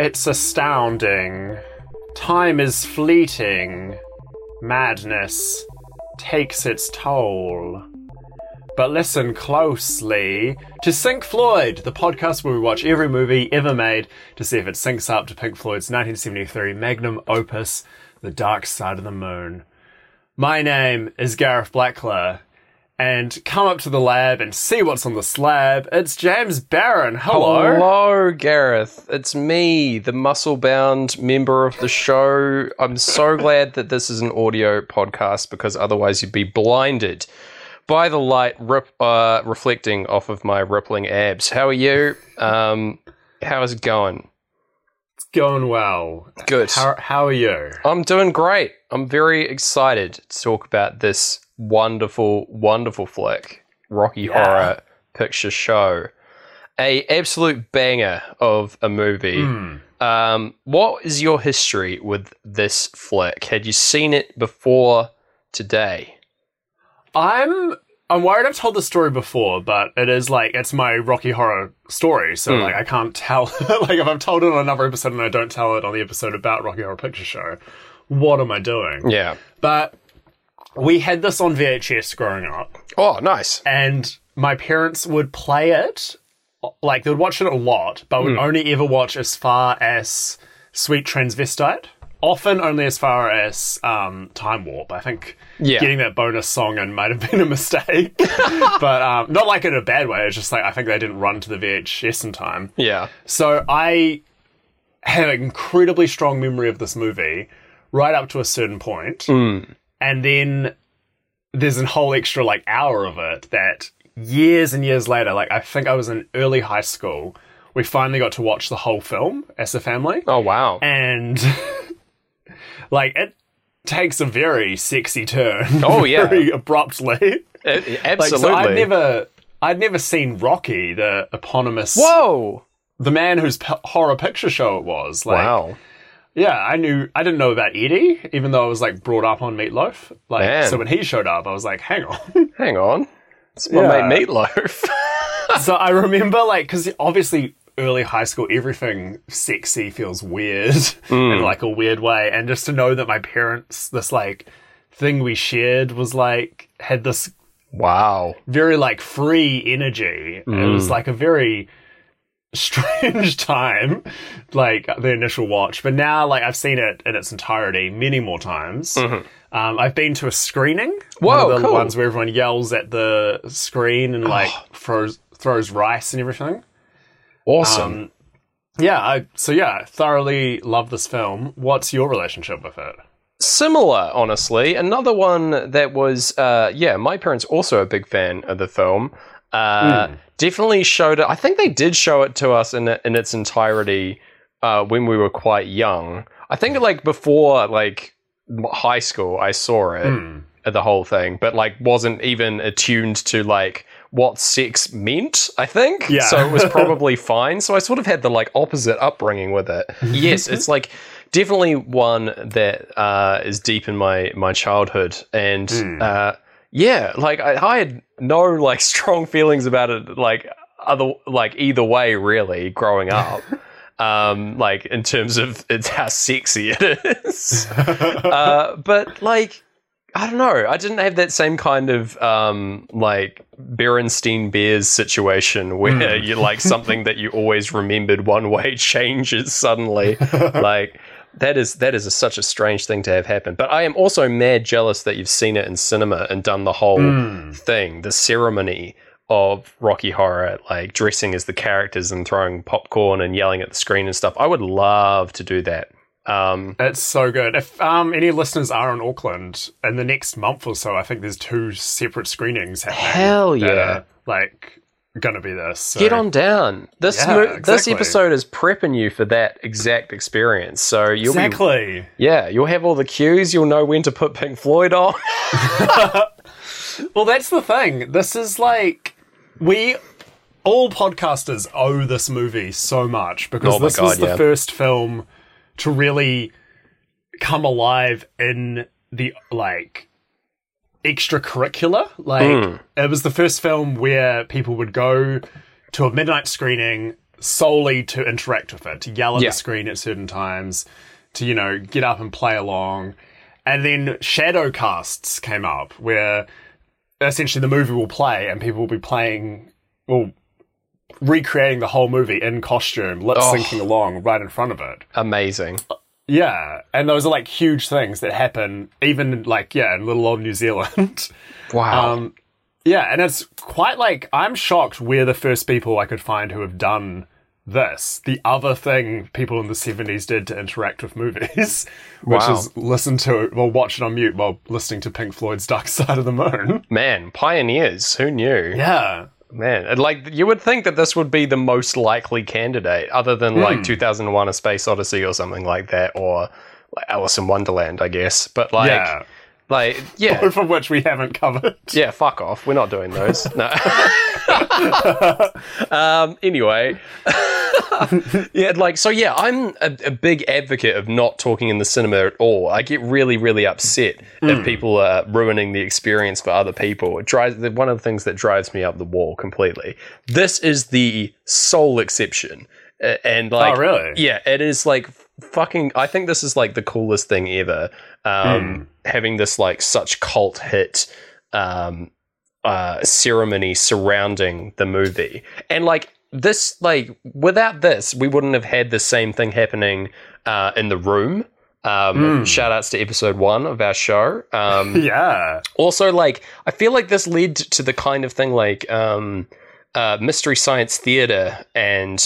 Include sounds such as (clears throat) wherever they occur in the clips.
It's astounding. Time is fleeting. Madness takes its toll. But listen closely to Sync Floyd, the podcast where we watch every movie ever made to see if it syncs up to Pink Floyd's 1973 magnum opus, The Dark Side of the Moon. My name is Gareth Blackler, and come up to the lab and see what's on the slab. It's James Barron. Hello. Hello, Gareth. It's me, the muscle bound member of the show. I'm so glad that this is an audio podcast because otherwise you'd be blinded by the light rip, uh, reflecting off of my rippling abs. How are you? Um, how is it going? It's going well. Good. How, how are you? I'm doing great. I'm very excited to talk about this wonderful, wonderful flick, Rocky Yeah. Horror Picture Show. A absolute banger of a movie. Hmm. Um, what is your history with this flick? Had you seen it before today? I'm I'm worried I've told the story before, but it is like it's my Rocky Horror story, so Hmm. like I can't tell (laughs) like if I've told it on another episode and I don't tell it on the episode about Rocky Horror Picture Show, what am I doing? Yeah. But we had this on VHS growing up, Oh, nice. and my parents would play it like they would watch it a lot, but would only ever watch as far as Sweet Transvestite. Often only as far as um, Time Warp. I think Yeah. getting that bonus song in might have (laughs) been a mistake, (laughs) but um, not like in a bad way. It's just like I think they didn't run to the VHS in time. Yeah. So I had an incredibly strong memory of this movie right up to a certain point. And then there's a whole extra like hour of it that years and years later, like I think I was in early high school, we finally got to watch the whole film as a family, Oh, wow. and (laughs) like it takes a very sexy turn. Oh, yeah. (laughs) very abruptly. Uh, Like, so I'd never, I'd never seen Rocky, the eponymous, Whoa. the man whose p- horror picture show it was. Like, wow. Yeah, I knew, I didn't know about Eddie, even though I was like brought up on Meatloaf. Like, Man. so when he showed up, I was like, hang on. (laughs) Hang on. It's my Yeah. mate Meatloaf. (laughs) so I remember like, because obviously early high school, everything sexy feels weird (laughs) in hmm. like a weird way, and just to know that my parents, this like thing we shared was like had this wow. very like free energy. It was hmm. like a very strange (laughs) time, like the initial watch. But now, like I've seen it in its entirety many more times. Um, I've been to a screening. one of the cool. ones where everyone yells at the screen and like throws throws rice and everything. Awesome. Um, yeah, I, so yeah, thoroughly love this film. What's your relationship with it? Similar, honestly. Another one that was, uh, yeah, my parents also a big fan of the film. Uh, Definitely showed it. I think they did show it to us in in its entirety uh, when we were quite young. I think like before like high school, I saw it, uh, the whole thing, but like wasn't even attuned to like what sex meant. I think, Yeah. So it was (laughs) probably fine. So I sort of had the like opposite upbringing with it. (laughs) yes, it's like definitely one that uh, is deep in my my childhood, and uh, yeah, like I, I had no like (laughs) strong feelings about it, like other like either way, really, growing (laughs) up. um, like in terms of (laughs) it's how sexy it is, uh, but like. I don't know. I didn't have that same kind of um, like Berenstein Bears situation where you like something that you always remembered one way changes suddenly. like that is that is a, such a strange thing to have happen. But I am also mad jealous that you've seen it in cinema and done the whole thing, the ceremony of Rocky Horror, like dressing as the characters and throwing popcorn and yelling at the screen and stuff. I would love to do that. Um, It's so good. If um, any listeners are in Auckland in the next month or so, I think there's two separate screenings happening. Hell yeah. are, like gonna be this. So. Get on down. This Yeah, mo- this episode is prepping you for that exact experience. So you'll be yeah, you'll have all the cues. You'll know when to put Pink Floyd on. (laughs) (laughs) Well, that's the thing. This is like we all podcasters owe this movie so much because Oh this was God, the yeah. first film to really come alive in the like extracurricular. Like Hmm. it was the first film where people would go to a midnight screening solely to interact with it, to yell at Yeah. the screen at certain times, to you know get up and play along. And then shadow casts came up where essentially the movie will play and people will be playing, well, recreating the whole movie in costume, lip syncing along right in front of it. Amazing. Yeah, and those are like huge things that happen, even like yeah, in little old New Zealand. (laughs) Wow. um, yeah, and it's quite like I'm shocked we're the first people I could find who have done this. The other thing people in the '70s did to interact with movies, (laughs) which Wow. is listen to it, well, watch it on mute while listening to Pink Floyd's Dark Side of the Moon. Man, pioneers. Who knew? Yeah, Man, like you would think that this would be the most likely candidate, other than Hmm. like 2001: A Space Odyssey or something like that, or like Alice in Wonderland, I guess. But like, yeah. Like, yeah, Both of which we haven't covered. yeah, fuck off. We're not doing those. No. (laughs) um. Anyway, (laughs) yeah, like so. Yeah, I'm a, a big advocate of not talking in the cinema at all. I get really, really upset if people are ruining the experience for other people. It drives one of the things that drives me up the wall completely. This is the sole exception, and like, Oh, really? yeah, it is like fucking. I think this is like the coolest thing ever. Um, having this like such cult hit. Um, uh, ceremony surrounding the movie. And like this, like without this, we wouldn't have had the same thing happening uh, in the room. Um, Shout outs to episode one of our show. Um, (laughs) Yeah, also, like I feel like this led to the kind of thing like um, uh, mystery science theater and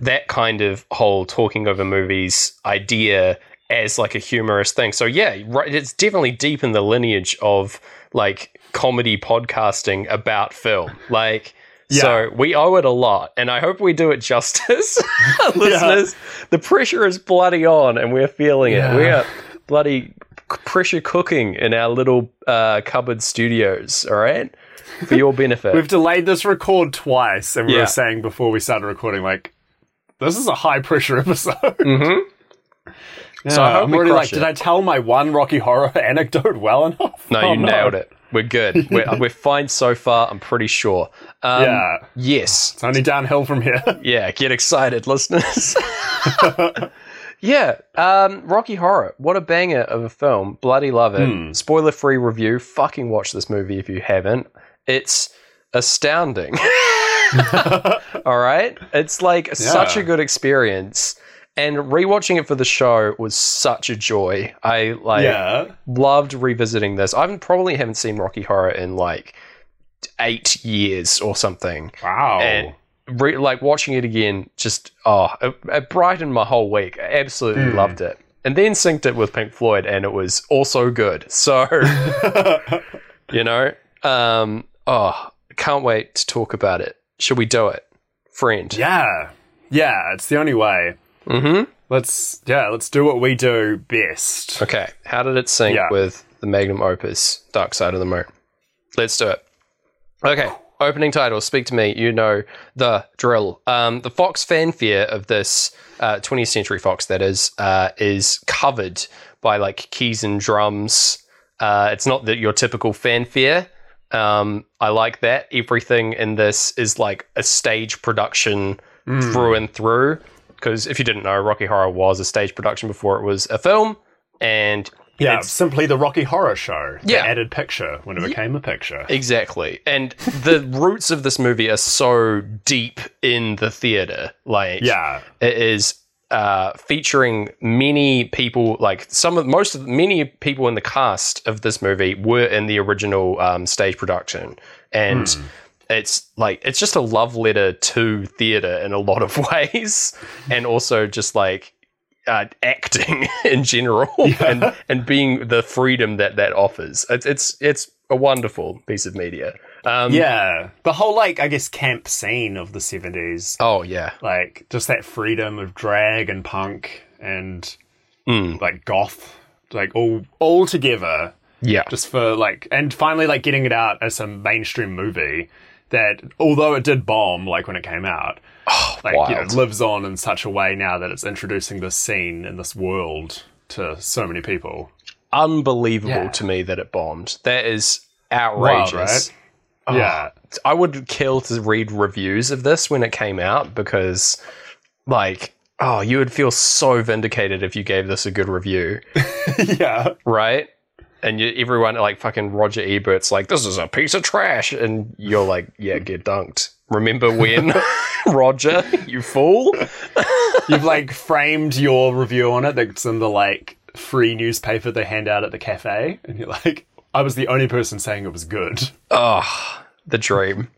that kind of whole talking over movies idea as like a humorous thing. So yeah, right, it's definitely deep in the lineage of like comedy podcasting about film. Like. So we owe it a lot, and I hope we do it justice, (laughs) listeners. The pressure is bloody on, and we're feeling Yeah. it. We are bloody pressure cooking in our little uh, cupboard studios. All right, for your benefit. (laughs) we've delayed this record twice, and we Yeah. were saying before we started recording, like, this is a high pressure (laughs) episode. Mhm. Yeah, So I hope I'm we already crush like, it. did I tell my one Rocky Horror (laughs) anecdote well enough? No, Oh, you (laughs) nailed it. We're good. (laughs) We're, we're fine so far. I'm pretty sure. Um, Yeah. Yes. It's only downhill from here. Yeah. Get excited, listeners. yeah. Um, Rocky Horror. What a banger of a film. Bloody love it. Hmm. Spoiler free review. Fucking watch this movie if you haven't. It's astounding. All right. It's like such a good experience. And rewatching it for the show was such a joy. I like yeah. loved revisiting this. I probably haven't seen Rocky Horror in like eight years or something. Wow. And re- like watching it again, just oh, it, it brightened my whole week. I absolutely loved it. And then synced it with Pink Floyd, and it was also good. (laughs) So (laughs) you know, um, oh, can't wait to talk about it. Should we do it, friend? yeah. Yeah, it's the only way. Mm-hmm. Let's yeah, let's do what we do best. Okay. How did it sync Yeah. with the magnum opus, Dark Side of the Moon? Let's do it. Okay. Opening title, Speak to Me, you know the drill. Um, the Fox fanfare of this uh, 20th Century Fox, that is, uh, is covered by like keys and drums. Uh, it's not that your typical fanfare. Um, I like that. Everything in this is like a stage production through and through. Because if you didn't know, Rocky Horror was a stage production before it was a film, and Yeah, it's- simply the Rocky Horror Show. The Yeah. added picture when it became a picture. Exactly. And the (laughs) roots of this movie are so deep in the theater. Like, Yeah. it is uh, featuring many people, like some of most of many people in the cast of this movie were in the original um, stage production. And it's like, it's just a love letter to theater in a lot of (laughs) ways. and also just like, uh, acting (laughs) in general (laughs) and and being the freedom that that offers it's it's it's a wonderful piece of media um Yeah. The whole like I guess camp scene of the seventies. oh yeah Like just that freedom of drag and punk and Mm. like goth. Like all all together. yeah just for like and finally like getting it out as a mainstream movie that although it did bomb like when it came out oh, like you know, lives on in such a way now that it's introducing this scene and this world to so many people unbelievable Yeah. to me that it bombed that is Wild, outrageous right? oh, Yeah. I would kill to read reviews of this when it came out because, like, oh, you would feel so vindicated if you gave this a good review, (laughs) yeah. right? And you, everyone, like, fucking Roger Ebert's like, this is a piece of trash. And you're like, yeah, get dunked. Remember when, (laughs) Roger, you fool? You've like framed your review on it that's in the like free newspaper they hand out at the cafe, and you're like, I was the only person saying it was good. Oh, the dream.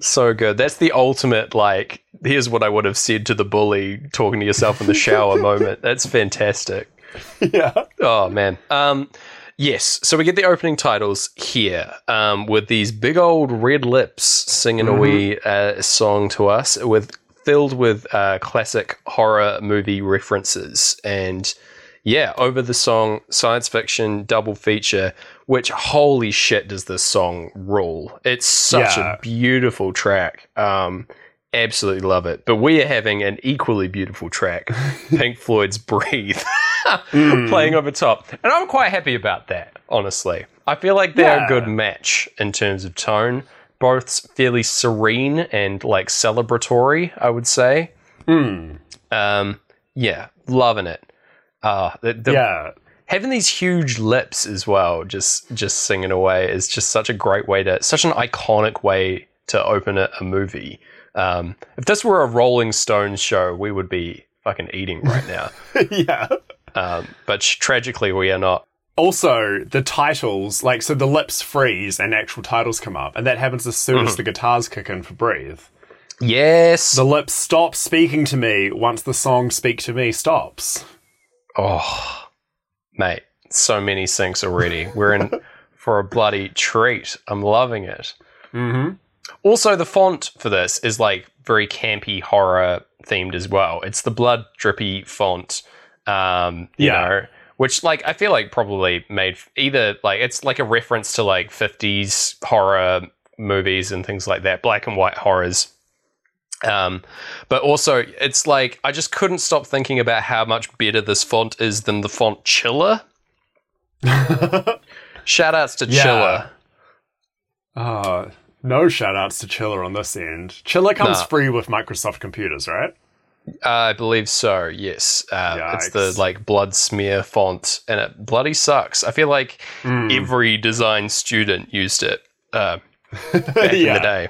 So good. That's the ultimate, like, here's what I would have said to the bully talking to yourself in the shower (laughs) moment. That's fantastic. yeah. Oh, man. Um, yes. So we get the opening titles here um, with these big old red lips singing a wee uh, song to us with filled with uh, classic horror movie references. And yeah, over the song science fiction double feature, which holy shit does this song rule. It's such Yeah. a beautiful track. Um, absolutely love it. But we are having an equally beautiful track, (laughs) Pink Floyd's Breathe, (laughs) playing over top. And I'm quite happy about that, honestly. I feel like they're Yeah. a good match in terms of tone. Both fairly serene and like celebratory, I would say. Um, yeah, loving it. Uh, the, the, Yeah. having these huge lips as well, just just singing away, is just such a great way to, such an iconic way to open a, a movie. Um, if this were a Rolling Stones show, we would be fucking eating right now. (laughs) yeah. um, but tragically, we are not. Also, the titles, like, so the lips freeze and actual titles come up, and that happens as soon as the guitars kick in for Breathe. Yes. The lips stop speaking to me once the song Speak to Me stops. oh, mate, so many syncs already. We're in (laughs) for a bloody treat. I'm loving it. Mm-hmm. Also, the font for this is like very campy horror themed as well. It's the blood drippy font, um, you Yeah. know, which like I feel like probably made either like it's like a reference to like 50s horror movies and things like that, black and white horrors. Um, but also, it's like I just couldn't stop thinking about how much better this font is than the font Chiller. (laughs) Shout outs to Yeah. Chiller. Uh, no shout outs to Chiller on this end. Chiller comes Nah. free with Microsoft computers, right? I believe so. Yes, uh, it's the like blood smear font, and it bloody sucks. I feel like Hmm. every design student used it uh, (laughs) back in the day,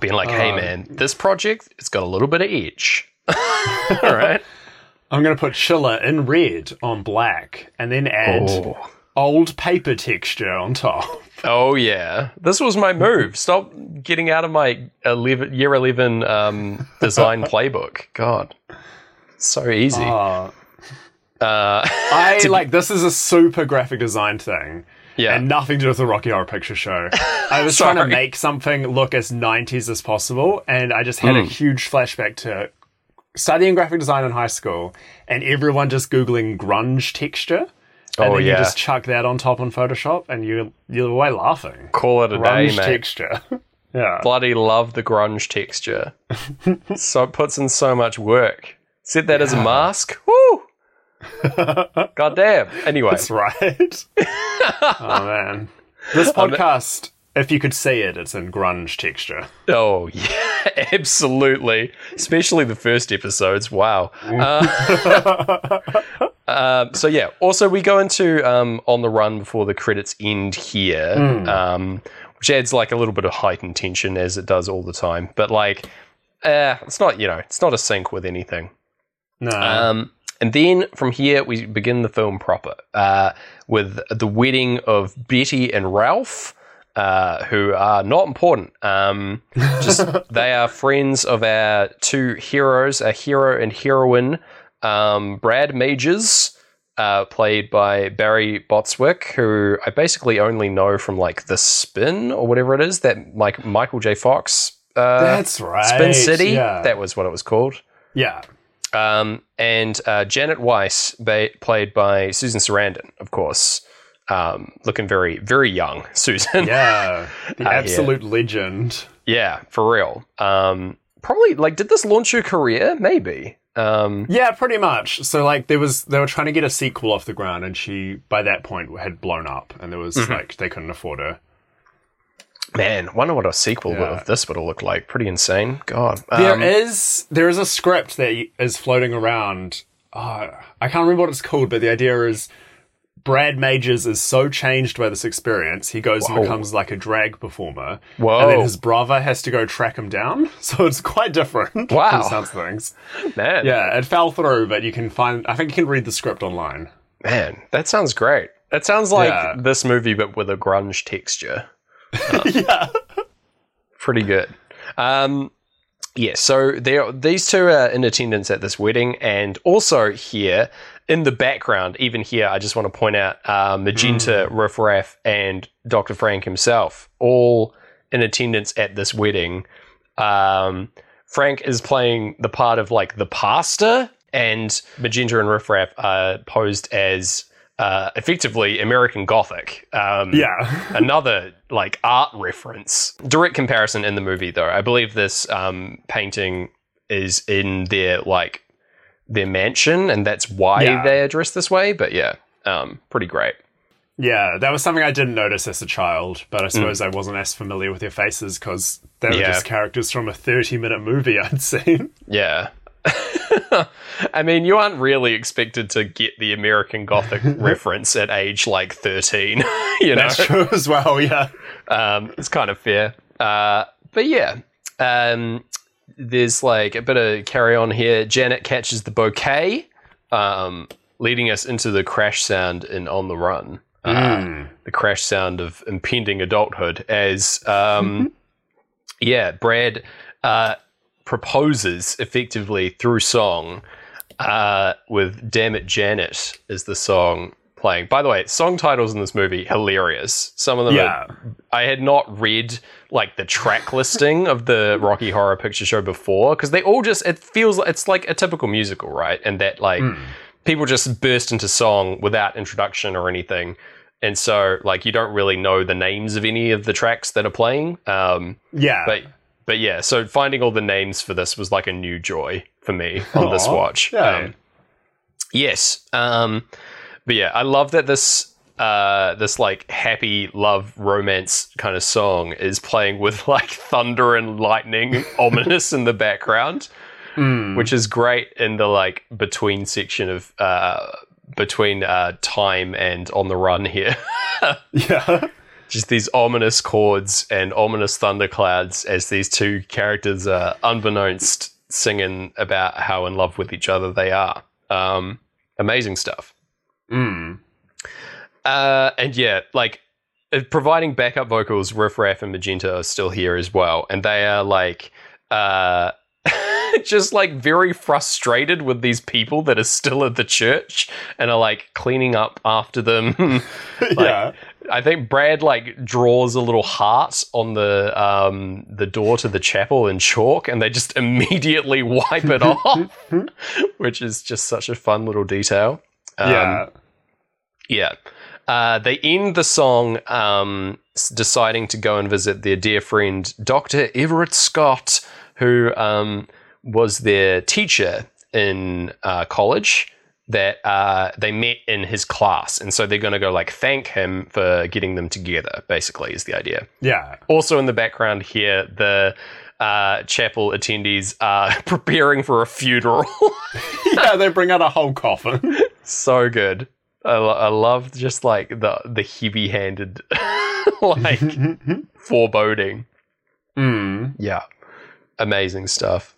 being like, "Hey, Uh, man, this project it's got a little bit of edge." (laughs) All right. (laughs) I'm going to put Chiller in red on black and then add Oh. Old paper texture on top. oh yeah, this was my move. Stop getting out of my 11, year eleven um, design (laughs) playbook. God, so easy. Uh, Uh, (laughs) I like this is a super graphic design thing. yeah. And nothing to do with the Rocky Horror Picture Show. I was (laughs) trying to make something look as 90s as possible, and I just had a Hmm. huge flashback to studying graphic design in high school, and everyone just googling grunge texture. And Oh, then yeah. you just chuck that on top on Photoshop, and you you're away laughing. Call it a Grunge day, mate. texture. (laughs) yeah. bloody love the grunge texture. (laughs) so it puts in so much work. Set that as a mask. Woo! (laughs) God damn. Anyway, That's right. oh man. This podcast, if you could see it, it's in grunge texture. oh (laughs) yeah, absolutely. Especially the first episodes. Wow. Uh, (laughs) um, so yeah. Also, we go into um, on the run before the credits end here, um, which adds like a little bit of heightened tension as it does all the time. But like, uh, it's not you know, it's not a sync with anything. No. Um, and then from here, we begin the film proper uh, with the wedding of Betty and Ralph, uh, who are not important. Um, just (laughs) they are friends of our two heroes, a hero and heroine, um, Brad Majors. Uh, played by Barry Bostwick, who I basically only know from like The Spin or whatever it is that like Michael J. Fox uh, That's right. Spin City. Yeah. That was what it was called. yeah. Um, and uh, Janet Weiss, ba- played by Susan Sarandon, of course, um, looking very, very young. (laughs) Susan, Yeah. (laughs) The Uh, yeah. absolute legend. Yeah, for real. Um, probably like, did this launch her career? Maybe. Um, Yeah, pretty much. So like there was they were trying to get a sequel off the ground and she by that point had blown up and there was Mm-hmm. like they couldn't afford her. Man, wonder what a sequel Yeah. of this would have looked like. Pretty insane. God. There Um, is there is a script that is floating around. Oh, I can't remember what it's called, but the idea is Brad Majors is so changed by this experience, he goes Whoa. and becomes like a drag performer. Whoa. And then his brother has to go track him down. (laughs) So it's quite different. (laughs) Wow. Sounds things. man. Yeah, it fell through, but you can find. I think you can read the script online. Man, that sounds great. That sounds like Yeah. this movie, but with a grunge texture. (laughs) yeah. Pretty good. Um, yeah, so these two are in attendance at this wedding, and also here in the background, even here, I just want to point out uh, Magenta, Riff Raff, and Dr. Frank himself, all in attendance at this wedding. Um, Frank is playing the part of like the pastor, and Magenta and Riff Raff are posed as uh, effectively American Gothic. Um, Yeah. (laughs) another like art reference. Direct comparison in the movie, though. I believe this um, painting is in their like their mansion, and that's why Yeah. they are dressed this way. But yeah, um, pretty great. Yeah, that was something I didn't notice as a child, but I suppose I wasn't as familiar with their faces because they were Mm. Yeah. just characters from a 30 minute movie (laughs) I'd seen. Yeah. (laughs) I mean, you aren't really expected to get the American Gothic (laughs) reference at age like 13, you know? That's true as well, yeah. Um, it's kind of fair. Uh, but yeah, um, there's like a bit of carry on here. Janet catches the bouquet, um, leading us into the crash sound in On the Run. Uh, the crash sound of impending adulthood as, um, (laughs) yeah, Brad uh, proposes effectively through song uh, with Damn It Janet is the song playing. By the way, song titles in this movie, hilarious. Some of them Yeah. are I had not read like the track listing of the Rocky Horror Picture Show before because they all just it feels it's like a typical musical, right? And that like people just burst into song without introduction or anything. And so like you don't really know the names of any of the tracks that are playing. Um, Yeah. but but yeah, so finding all the names for this was like a new joy for me on this watch. yeah. Um, yes. Um, but yeah, I love that this uh, this like happy love romance kind of song is playing with (laughs) like thunder and lightning (laughs) ominous in the background, Mm. which is great in the like between section of uh, between uh, time and on the run here. (laughs) yeah. just these ominous chords and ominous thunderclouds as these two characters are unbeknownst singing about how in love with each other they are. Um, amazing stuff. Mm. Uh, and yeah, like uh, providing backup vocals, Riff Raff and Magenta are still here as well, and they are like. Uh, (laughs) just like very frustrated with these people that are still at the church and are like cleaning up after them (laughs) yeah. I think Brad like draws a little heart on the um, the door to the chapel in chalk, and they just (laughs) immediately wipe it off, which is just such a fun little detail. Um, yeah. Yeah. Uh, they end the song um, deciding to go and visit their dear friend Dr. Everett Scott, who um, was their teacher in uh, college. That uh, they met in his class, and so they're going to go like thank him for getting them together. Basically, is the idea. Yeah. Also, in the background here, the uh, chapel attendees are (laughs) preparing for a funeral. (laughs) (laughs) Yeah, they bring out a whole coffin. so good. I, I love just like the the heavy handed (laughs) like (laughs) foreboding. mm. Yeah, amazing stuff.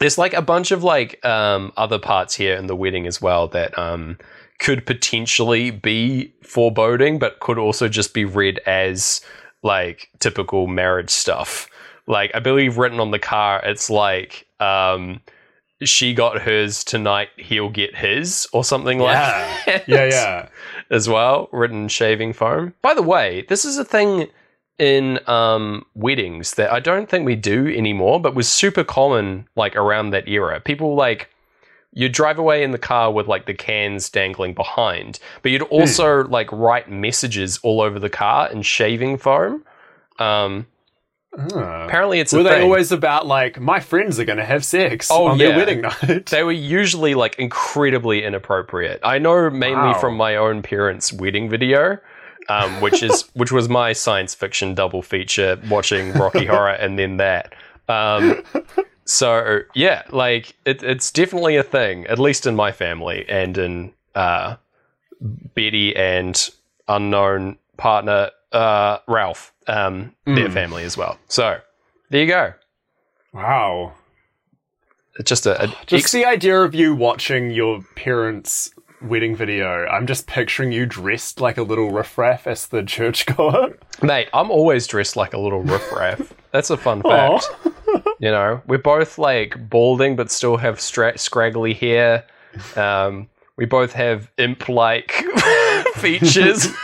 There's like a bunch of like um, other parts here in the wedding as well that um, could potentially be foreboding, but could also just be read as like typical marriage stuff. Like I believe written on the car, it's like um, she got hers tonight, he'll get his, or something like Yeah. that (laughs) Yeah, yeah. (laughs) as well, written in shaving foam. By the way, this is a thing in um, weddings that I don't think we do anymore, but was super common like around that era. People like you'd drive away in the car with like the cans dangling behind, but you'd also like write messages all over the car in shaving foam. Um, Ah. apparently, it's a Were they thing. always about like my friends are going to have sex Oh, on yeah. their wedding night? (laughs) They were usually like incredibly inappropriate. I know mainly Wow. from my own parents' wedding video. um, which is (laughs) which was my science fiction double feature, watching Rocky (laughs) Horror and then that. Um, so yeah, like it, it's definitely a thing, at least in my family and in uh, Betty and unknown partner uh, Ralph, um, their family as well. So there you go. Wow. It's just a, a Just ex- the idea of you watching your parents' wedding video, I'm just picturing you dressed like a little riffraff as the churchgoer. (laughs) mate. I'm always dressed like a little riffraff. That's a fun fact. You know, we're both like balding but still have stra- scraggly hair. Um, we both have imp-like (laughs) features. (laughs)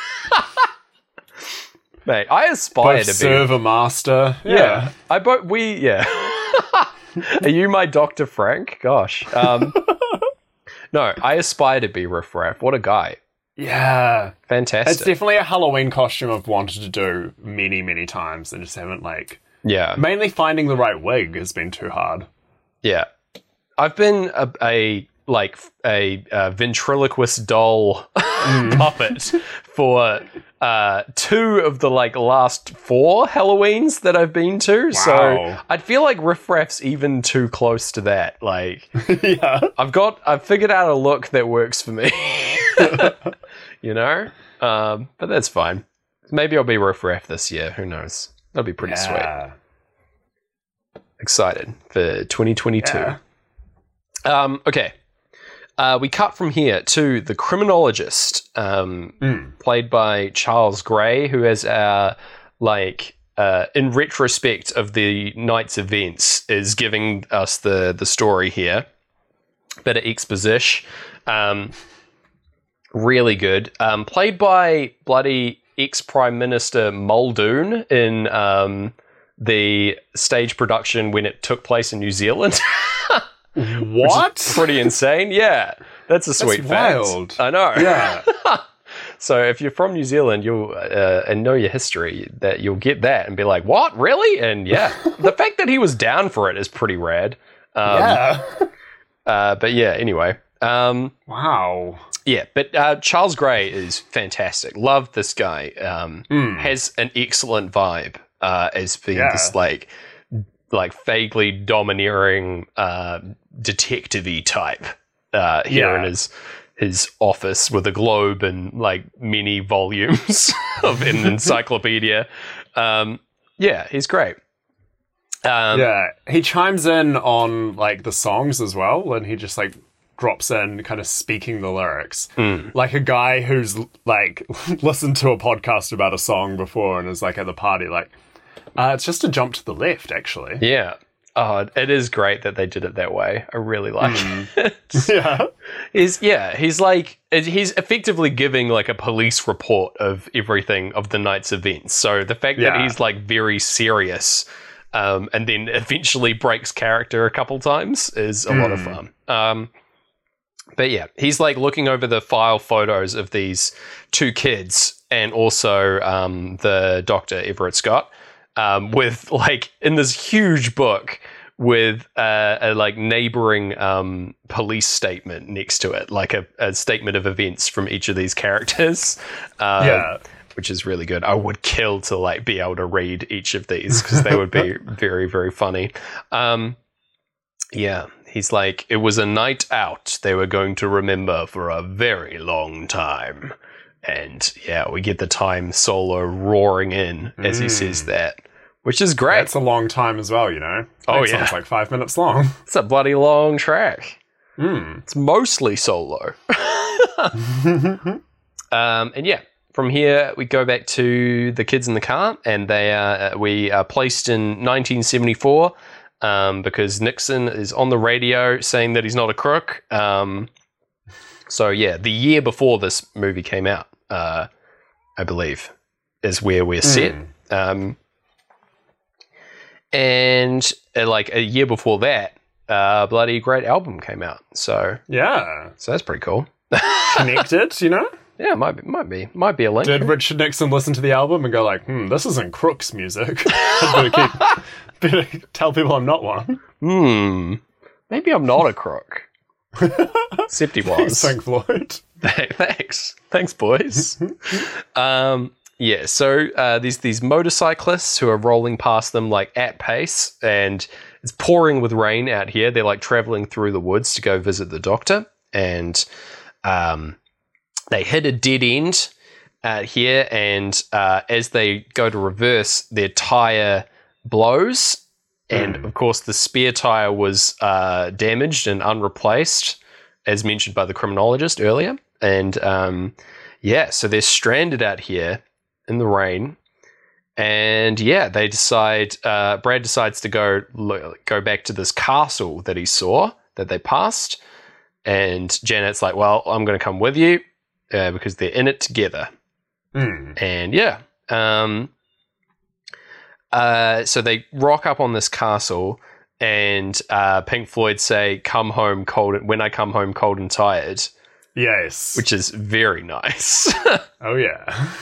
Mate, I aspire Both to be. serve a master. Yeah. I both we yeah. (laughs) Are you my Dr. Frank? Gosh. Um (laughs) No, I aspire to be Riff Raff. What a guy. Yeah. Fantastic. It's definitely a Halloween costume I've wanted to do many, many times and just haven't like yeah. mainly finding the right wig has been too hard. Yeah. I've been a, a like a, uh ventriloquist doll (laughs) puppet for uh, two of the like last four Halloweens that I've been to. So I'd feel like Riff Raff's even too close to that. Like (laughs) yeah. I've got I've figured out a look that works for me. (laughs) you know? Um, but that's fine. Maybe I'll be Riff Raff this year. Who knows? That'll be pretty sweet. Excited for 2022. Yeah. Um, okay. Uh, we cut from here to the criminologist, um, Mm. played by Charles Gray, who has uh, like uh, in retrospect of the night's events, is giving us the the story here. Bit of exposition. Um, really good. Um, played by bloody ex Prime Minister Muldoon in um, the stage production when it took place in New Zealand. (laughs) What? Pretty insane. Yeah. That's a sweet fact. wild. I know. yeah. (laughs) So if you're from New Zealand, you'll uh, and know your history, that you'll get that and be like, "What? Really?" And yeah, (laughs) the fact that he was down for it is pretty rad. Um, yeah. (laughs) Uh, but yeah. Anyway. Um, Wow. yeah, but uh, Charles Gray is fantastic. Love this guy. Um, Mm. Has an excellent vibe uh, as being Yeah. this like like vaguely domineering uh, detective-y type uh, here Yeah. in his his office with a globe and like many volumes (laughs) of an encyclopedia. Um, yeah, he's great. Um, yeah. He chimes in on like the songs as well, and he just like drops in kind of speaking the lyrics. mm, Like a guy who's like (laughs) listened to a podcast about a song before and is like at the party, like, uh, it's just a jump to the left, actually. yeah. Oh, it is great that they did it that way. I really like (laughs) it. yeah. He's yeah, he's like he's effectively giving like a police report of everything of the night's events. So the fact that he's like very serious, um, and then eventually breaks character a couple times is a lot of fun. Um, but yeah, he's like looking over the file photos of these two kids and also um, the Doctor Everett Scott um, with like in this huge book with uh, a like neighboring um, police statement next to it, like a, a statement of events from each of these characters. (laughs) Um, Yeah. which is really good. I would kill to like be able to read each of these because they would be (laughs) very very funny. Um, yeah, he's like it was a night out they were going to remember for a very long time. And yeah, we get the time solo roaring in as he says that, which is great. That's a long time as well, you know? Oh, That yeah. song's like five minutes long. (laughs) It's a bloody long track. Hmm. It's mostly solo. (laughs) um, and yeah, from here we go back to the kids in the car, and they are we are placed in 1974 um, because Nixon is on the radio saying that he's not a crook. Um, so yeah, the year before this movie came out, uh, I believe, is where we're set. And uh, like a year before that, uh, bloody great album came out. So Yeah. so that's pretty cool. Connected, you know? (laughs) Yeah, might be, might be, might be a link. Did Richard Nixon listen to the album and go like, hmm, this isn't Crook's music. (laughs) better, keep, (laughs) better tell people I'm not one. Hmm. Maybe I'm not a crook. Except he was. Pink Floyd. Thanks. Thanks, boys. um, yeah, so uh, there's these motorcyclists who are rolling past them like at pace, and it's pouring with rain out here. They're like traveling through the woods to go visit the doctor, and um, they hit a dead end out here. And uh, as they go to reverse, their tire blows, and of course, the spare tire was uh, damaged and unreplaced, as mentioned by the criminologist earlier. And um, yeah, so they're stranded out here in the rain. And yeah, they decide. Uh, Brad decides to go go back to this castle that he saw that they passed, and Janet's like, "Well, I'm going to come with you uh, because they're in it together." Hmm. And yeah, um, uh, so they rock up on this castle, and uh, Pink Floyd say, "Come home cold." When I come home cold and tired, Yes. which is very nice. (laughs) oh yeah. (laughs)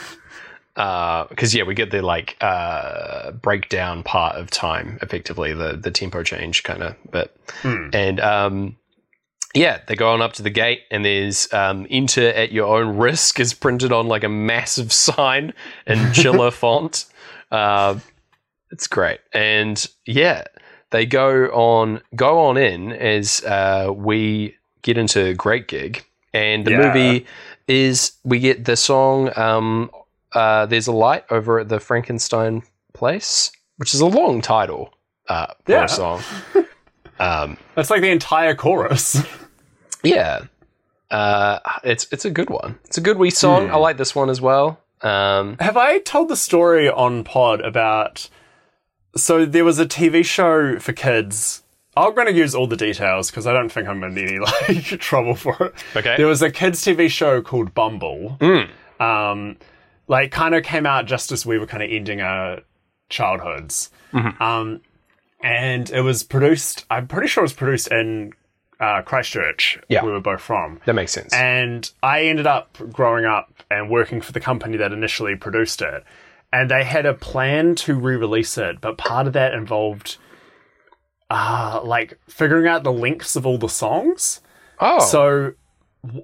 because yeah, we get the like uh, breakdown part of time, effectively the the tempo change kind of bit, Hmm. and um, yeah, they go on up to the gate, and there's um, "Enter at your own risk" is printed on like a massive (laughs) sign in chiller (laughs) font. Uh, it's great, and yeah, they go on go on in as uh, we get into Great Gig, and the Yeah. movie is we get the song um, uh, "There's a Light" over at the Frankenstein place, which is a long title uh, for Yeah. a song. (laughs) Um, That's like the entire chorus. yeah, uh, it's it's a good one. It's a good wee song. Hmm. I like this one as well. Um, Have I told the story on pod about? So there was a TV show for kids. I'm going to use all the details because I don't think I'm in any (laughs) like trouble for it. Okay. There was a kids TV show called Bumble. Mm. Um, like kind of came out just as we were kind of ending our childhoods. Mm-hmm. Um, and it was produced. I'm pretty sure it was produced in uh, Christchurch. Yeah. we were both from. that makes sense. And I ended up growing up and working for the company that initially produced it. And they had a plan to re release it, but part of that involved uh, like figuring out the links of all the songs. oh, So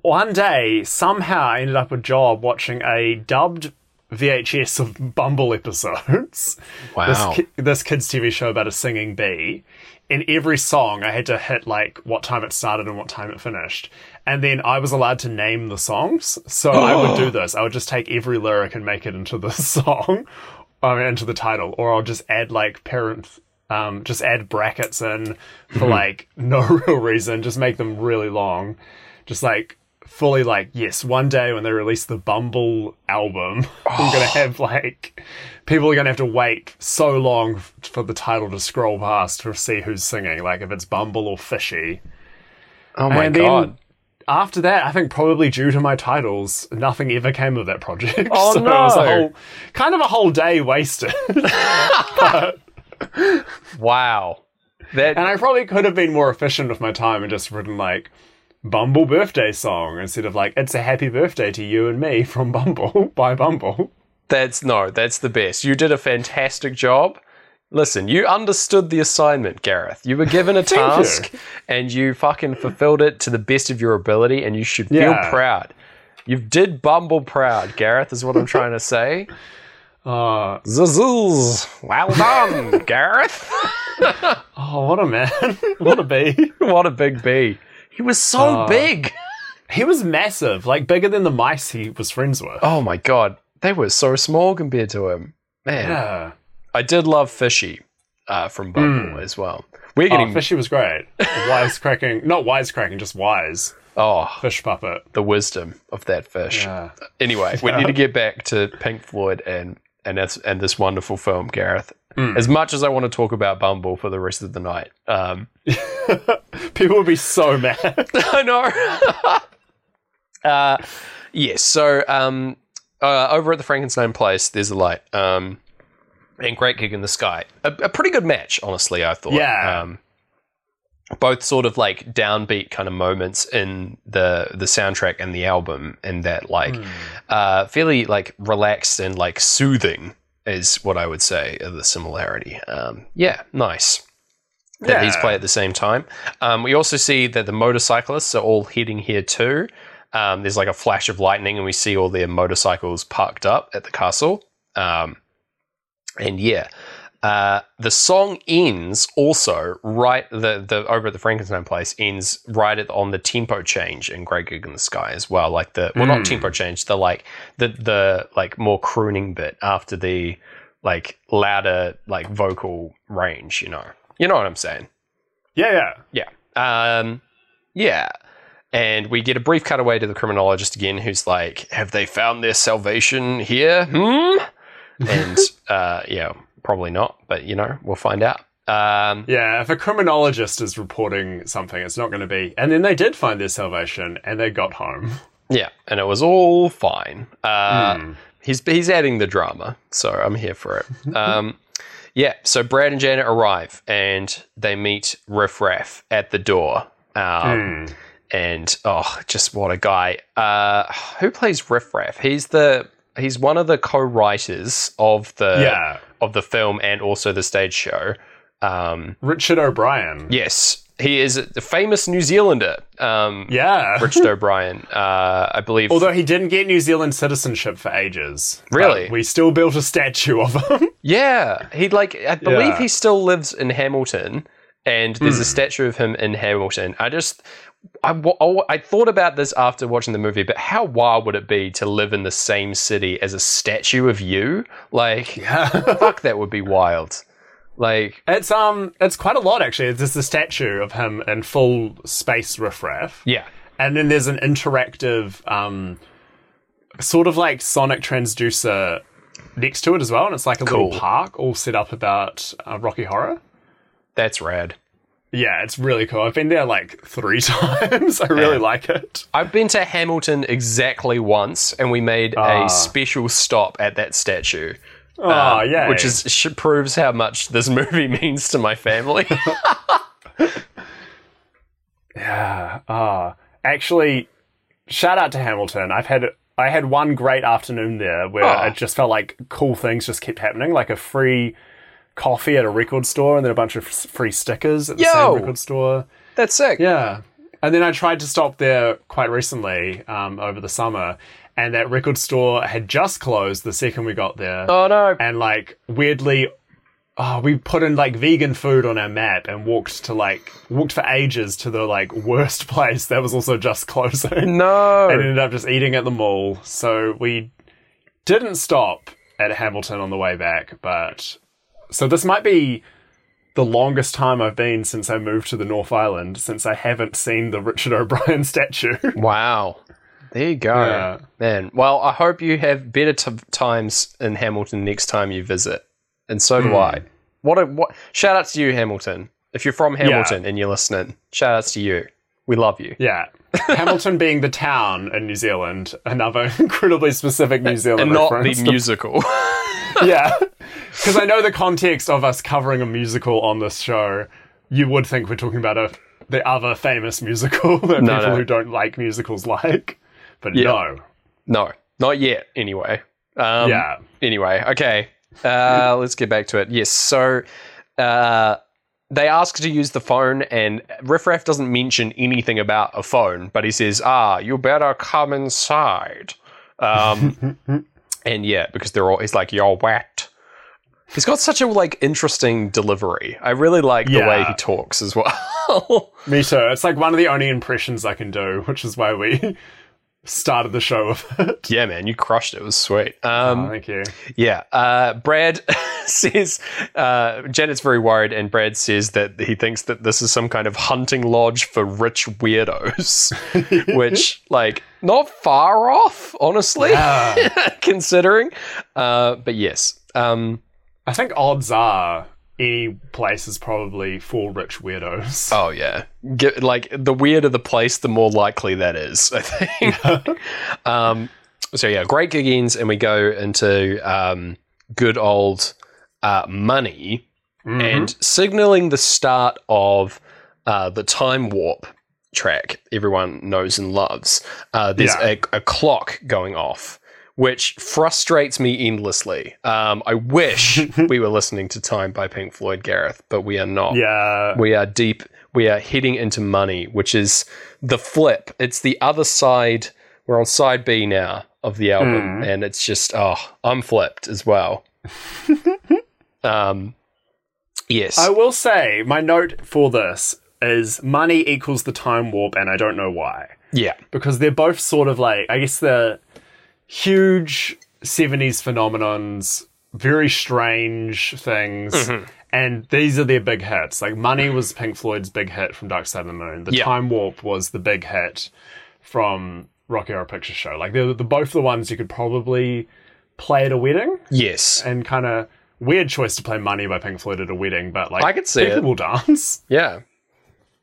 one day, somehow, I ended up a job watching a dubbed VHS of Bumble episodes. (laughs) wow. This, ki- this kids' TV show about a singing bee. In every song, I had to hit like what time it started and what time it finished. And then I was allowed to name the songs. So I would do (gasps) this. I would just take every lyric and make it into the (laughs) song, I mean, into the title, or I'll just add like parent, um, just add brackets in for like (laughs) no real reason. Just make them really long. Just like fully like yes one day when they release the bumble album (laughs) i'm gonna have oh. like people are gonna have to wait so long f- for the title to scroll past to see who's singing like if it's bumble or fishy oh my and then- god. after that i think probably due to my titles nothing ever came of that project (laughs) Oh, so it was a no. whole kind of a whole day wasted (laughs) Wow. That and i probably could have been more efficient with my time and just written like Bumble birthday song instead of like it's a happy birthday to you and me (laughs) from Bumble (laughs) by Bumble. that's no, that's the best. You did a fantastic job. Listen, you understood the assignment, Gareth. You were given a (laughs) Thank you. task and you fucking fulfilled it to the best of your ability and you should feel Yeah. proud. You did Bumble proud, Gareth, is what I'm trying to say. Uh, Zazuz. Well done, Gareth. oh, what a man! what a bee! what a big bee. He was so Uh, big. (laughs) He was massive, like bigger than the mice he was friends with. Oh my god. They were so small compared to him. Man. yeah. I did love Fishy uh, from Bumble as well. We're Oh, getting Fishy was great. Wise cracking, (laughs) not wise cracking, just wise oh fish puppet. the wisdom of that fish. Yeah. Anyway, we need to get back to Pink Floyd and and this and this wonderful film, Gareth. Mm. As much as I want to talk about Bumble for the rest of the night, um, (laughs) People would be so mad. (laughs) I know. (laughs) uh, yes. So um, uh, over at the Frankenstein place, there's a light. Um, and Great Gig in the Sky. A, a pretty good match, honestly. I thought. Yeah. Um, both sort of like downbeat kind of moments in the the soundtrack and the album, and that like uh, fairly like relaxed and like soothing is what I would say of the similarity. Um, yeah, nice. that these play at the same time. Um, we also see that the motorcyclists are all heading here too. Um, there's like a flash of lightning, and we see all their motorcycles parked up at the castle. Um, and yeah, uh, the song ends also right the the over at the Frankenstein place ends right at, on the tempo change in Great Gig in the Sky as well. Like the well, not Mm. tempo change, the like the the like more crooning bit after the like louder like vocal range. You know, you know what I'm saying. Yeah, yeah. Yeah. Um, yeah. And we get a brief cutaway to the criminologist again, who's like, "Have they found their salvation here?" Hmm. (laughs) And uh, yeah, probably not, but you know, we'll find out. Um, Yeah, if a criminologist is reporting something, it's not going to be. And then they did find their salvation and they got home. yeah, and it was all fine. Uh, Hmm. He's he's adding the drama, so I'm here for it. (laughs) Um, yeah, so Brad and Janet arrive and they meet Riff Raff at the door. Um, Hmm. and oh, just what a guy! Uh, who plays Riff Raff? He's the he's one of the co-writers of the Yeah. of the film and also the stage show. Um, Richard O'Brien. yes, he is a famous New Zealander. Um, Yeah. Richard (laughs) O'Brien, uh, I believe. Although he didn't get New Zealand citizenship for ages. Really? we still built a statue of him. (laughs) yeah, he like I believe Yeah. he still lives in Hamilton, and there's a statue of him in Hamilton. I just. I, I thought about this after watching the movie, but how wild would it be to live in the same city as a statue of you? Like, (laughs) yeah. fuck, that would be wild. Like, It's um it's quite a lot actually. There's a statue of him in full space Riff Raff. yeah, And then there's an interactive um sort of like sonic transducer next to it as well, and it's like a Cool. little park all set up about uh, Rocky Horror. that's rad. Yeah, it's really cool. I've been there like three (laughs) times. I really Yeah. like it. I've been to Hamilton exactly once, and we made Ah. a special stop at that statue. Oh, um, yeah. Which is sh- proves how much this (laughs) movie means to my family. (laughs) Yeah. Ah, actually, shout out to Hamilton. I've had I had one great afternoon there where Oh. it just felt like cool things just kept happening, like a free coffee at a record store, and then a bunch of free stickers at the Yo! same record store. That's sick. Yeah. And then I tried to stop there quite recently um, over the summer, and that record store had just closed the second we got there. Oh no. And like weirdly, oh, we put in like vegan food on our map and walked to like walked for ages to the like worst (laughs) place that was also just closing. No. and ended up just eating at the mall. So we didn't stop at Hamilton on the way back, but so this might be the longest time I've been since I moved to the North Island since I haven't seen the Richard (laughs) O'Brien statue. Wow. There you go. Yeah. Man. Well, I hope you have better t- times in Hamilton next time you visit. And so do hmm. I. What a what shout out to you, Hamilton. If you're from Hamilton and you're listening, shout outs to you. We love you. yeah. Hamilton being the town in New Zealand, another (laughs) incredibly specific (laughs) New Zealand And not reference. the musical. (laughs) yeah. Because I know the context of us covering a musical on this show, you would think we're talking about a the other famous musical (laughs) that No, people no. who don't like musicals like. But Yeah. no. no, not yet, anyway. Um, yeah. Anyway, okay. Uh, let's get back to it. Yes, so uh, they ask to use the phone, and Riff Raff doesn't mention anything about a phone, but he says, "Ah, you better come inside." Um, (laughs) and yeah, because they're all, he's like, "You're wet." He's got such a like interesting delivery. I really like the way he talks as well. (laughs) Me too. It's like one of the only impressions I can do, which is why we started the show with it. yeah, man, you crushed it. It was sweet. Um, Oh, thank you. Yeah. Uh, Brad (laughs) says, uh, Janet's very worried, and Brad says that he thinks that this is some kind of hunting lodge for rich weirdos, (laughs) which, like, not far off, honestly, Yeah. (laughs) considering. Uh, but yes. Um, I think odds are any place is probably for rich weirdos. oh, yeah. Get, like, the weirder the place, the more likely that is, I think. (laughs) um, so, yeah, great gig ends, and we go into um, good old uh, money. Mhm. and signaling the start of uh, the time warp track everyone knows and loves. Uh, there's Yeah. a, a clock going off, which frustrates me endlessly. Um, I wish (laughs) we were listening to Time by Pink Floyd, Gareth, but we are not. Yeah. We are deep. We are heading into money, which is the flip. It's the other side. We're on side B now of the album, and it's just oh, I'm flipped as well. (laughs) um, yes, I will say my note for this is money equals the time warp, and I don't know why. yeah, Because they're both sort of like, I guess they're huge 70s phenomenons, very strange things. Mm-hmm. And these are their big hits. Like, Money was Pink Floyd's big hit from Dark Side of the Moon. The Yeah. Time Warp was the big hit from Rocky Horror Picture Show. Like, they're, they're both the ones you could probably play at a wedding. yes, And kind of weird choice to play Money by Pink Floyd at a wedding, but like, I could see people it. will dance. yeah.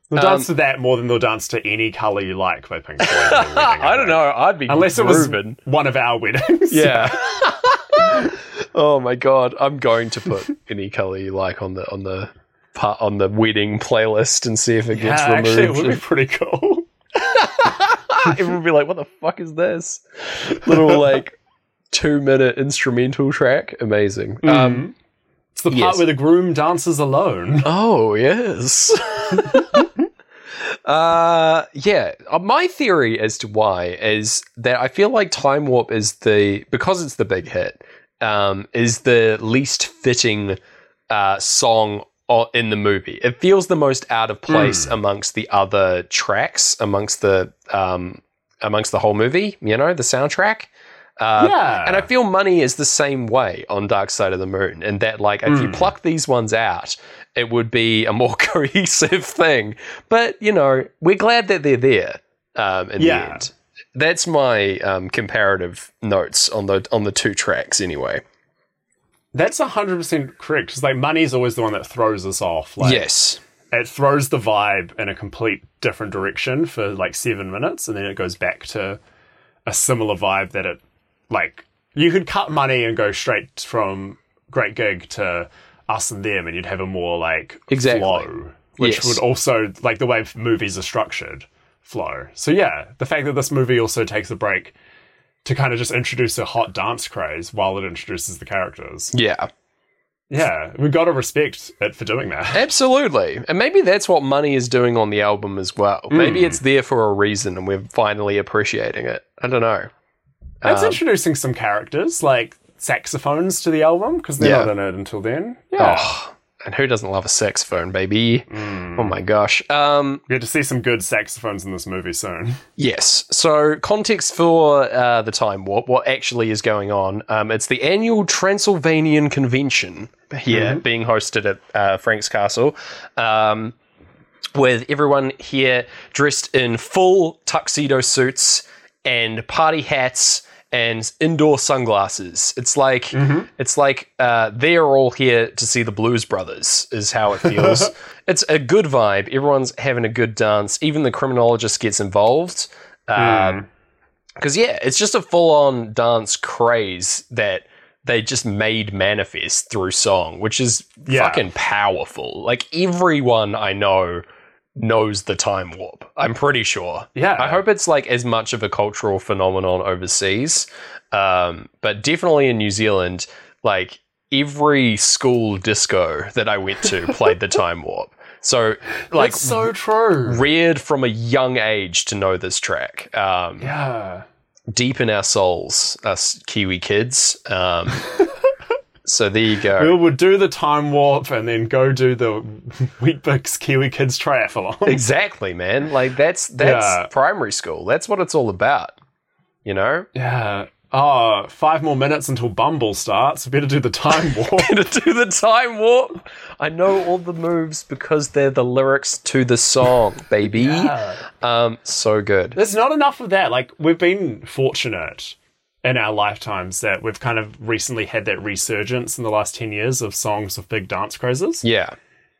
They'll Um, dance to that more than they'll dance to any color you like by Pink Floyd. wedding, I don't know. I'd be Unless it was one of our weddings. Yeah. (laughs) (laughs) oh my god, I'm going to put any color you like on the on the part on the wedding playlist and see if it Yeah, gets actually, it would be pretty cool. (laughs) Everyone would be like, "What the fuck is this?" Little like two minute instrumental track. Amazing. Um, It's the part Yes. where the groom dances alone. Oh yes. Uh yeah. Uh, My theory as to why is that I feel like Time Warp is the because it's the big hit, um, is the least fitting uh song o- in the movie. It feels the most out of place amongst the other tracks, amongst the um amongst the whole movie, you know, the soundtrack. Uh, yeah. and I feel money is the same way on Dark Side of the Moon, and that like if you pluck these ones out, it would be a more (laughs) cohesive thing. But you know, we're glad that they're there um, in Yeah. the end. That's my um, comparative notes on the on the two tracks, anyway. That's 100% correct. Because, like, money is always the one that throws us off. Like, yes, It throws the vibe in a complete different direction for, like, seven minutes, and then it goes back to a similar vibe that it, like, you could cut money and go straight from Great Gig to us and them, and you'd have a more, like, Exactly. flow. Which Yes. would also, like, the way movies are structured, flow. So, yeah, the fact that this movie also takes a break to kind of just introduce a hot dance craze while it introduces the characters. yeah, Yeah, we've got to respect it for doing that. (laughs) absolutely. And maybe that's what money is doing on the album as well. Maybe it's there for a reason, and we're finally appreciating it. I don't know. It's Um, introducing some characters like saxophones to the album because they're Yeah. not in it until then. Yeah, Oh, and who doesn't love a saxophone, baby? Oh my gosh. Um, we get to see some good saxophones in this movie soon. (laughs) yes. So, context for uh, the Time Warp, what actually is going on. Um, it's the annual Transylvanian Convention here being hosted at uh, Frank's Castle. Um, with everyone here dressed in full tuxedo suits and party hats and indoor sunglasses. It's like mm-hmm. it's like uh, they're all here to see the Blues Brothers. Is how it feels. (laughs) it's a good vibe. Everyone's having a good dance. Even the criminologist gets involved. Uh, mm. Because yeah, it's just a full-on dance craze that they just made manifest through song, which is Yeah. fucking powerful. Like everyone I know knows the time warp. I'm pretty sure. Yeah. I hope it's like as much of a cultural phenomenon overseas, um, but definitely in New Zealand, like every school disco that I went to played the time warp. So like It's so true. reared from a young age to know this track. Um, yeah, Deep in our souls, us Kiwi kids. Um, (laughs) so there you go. we would do the time warp and then go do the Weet-Bix Kiwi Kids triathlon. (laughs) Exactly, man. Like that's that's Yeah. primary school. That's what it's all about. You know? yeah. Oh, five more minutes until Bumble starts. We better do the time (laughs) warp. to do the time warp. I know all the moves because they're the lyrics to the song, (laughs) baby. Yeah. Um, so good. There's not enough of that. Like we've been fortunate in our lifetimes that we've kind of recently had that resurgence in the last 10 years of songs with big dance crazes. Yeah.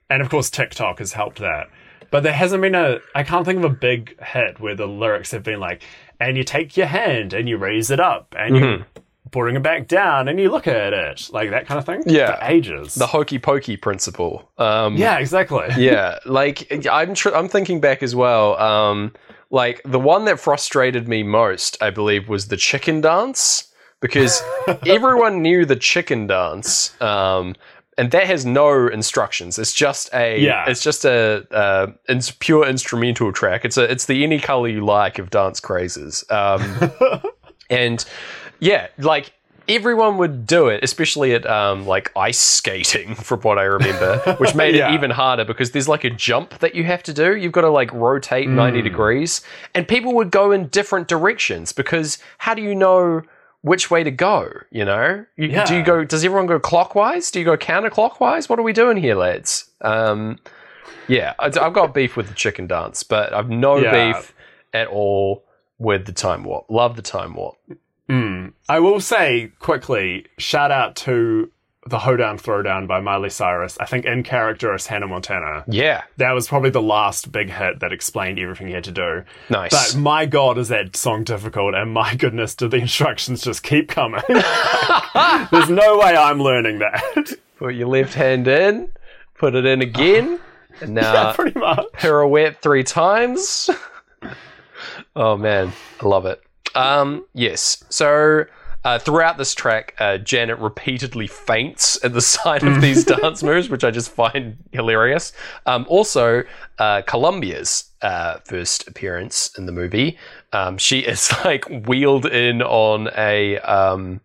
And of course TikTok has helped that. But there hasn't been a I can't think of a big hit where the lyrics have been like and you take your hand and you raise it up and you bring it back down and you look at it like that kind of thing. Yeah. For ages. The hokey pokey principle. Um, yeah, exactly. yeah, (laughs) like I'm tr- I'm thinking back as well. Um, like the one that frustrated me most, I believe, was the chicken dance because (laughs) everyone knew the chicken dance. Um, and that has no instructions. It's just a Yeah. it's just a uh, it's pure instrumental track. It's a it's the any color you like of dance crazes. Um, (laughs) and yeah, like everyone would do it, especially at um, like ice skating, (laughs) from what I remember, which made (laughs) Yeah. it even harder because there's like a jump that you have to do. You've got to like rotate 90 degrees, and people would go in different directions because how do you know? Which way to go? You know, you, do you go? Does everyone go clockwise? Do you go counterclockwise? What are we doing here, lads? Um, yeah, I, I've got beef with the chicken dance, but I've no Yeah. beef at all with the time warp. Love the time warp. Mm. I will say quickly, shout out to the Hoedown Throwdown by Miley Cyrus. I think in character as Hannah Montana. Yeah, That was probably the last big hit that explained everything he had to do. nice. But my god, is that song difficult, and my goodness, do the instructions just keep coming? (laughs) There's no way I'm learning that. Put your left hand in, put it in again, (laughs) now yeah, pretty much. pirouette three times. (laughs) oh man, I love it. Um, yes, so uh, throughout this track, uh, Janet repeatedly faints at the (laughs) sight of these dance moves, which I just find hilarious. Um, also, uh, Columbia's uh, first appearance in the movie, um, she (laughs) is like wheeled in on a um,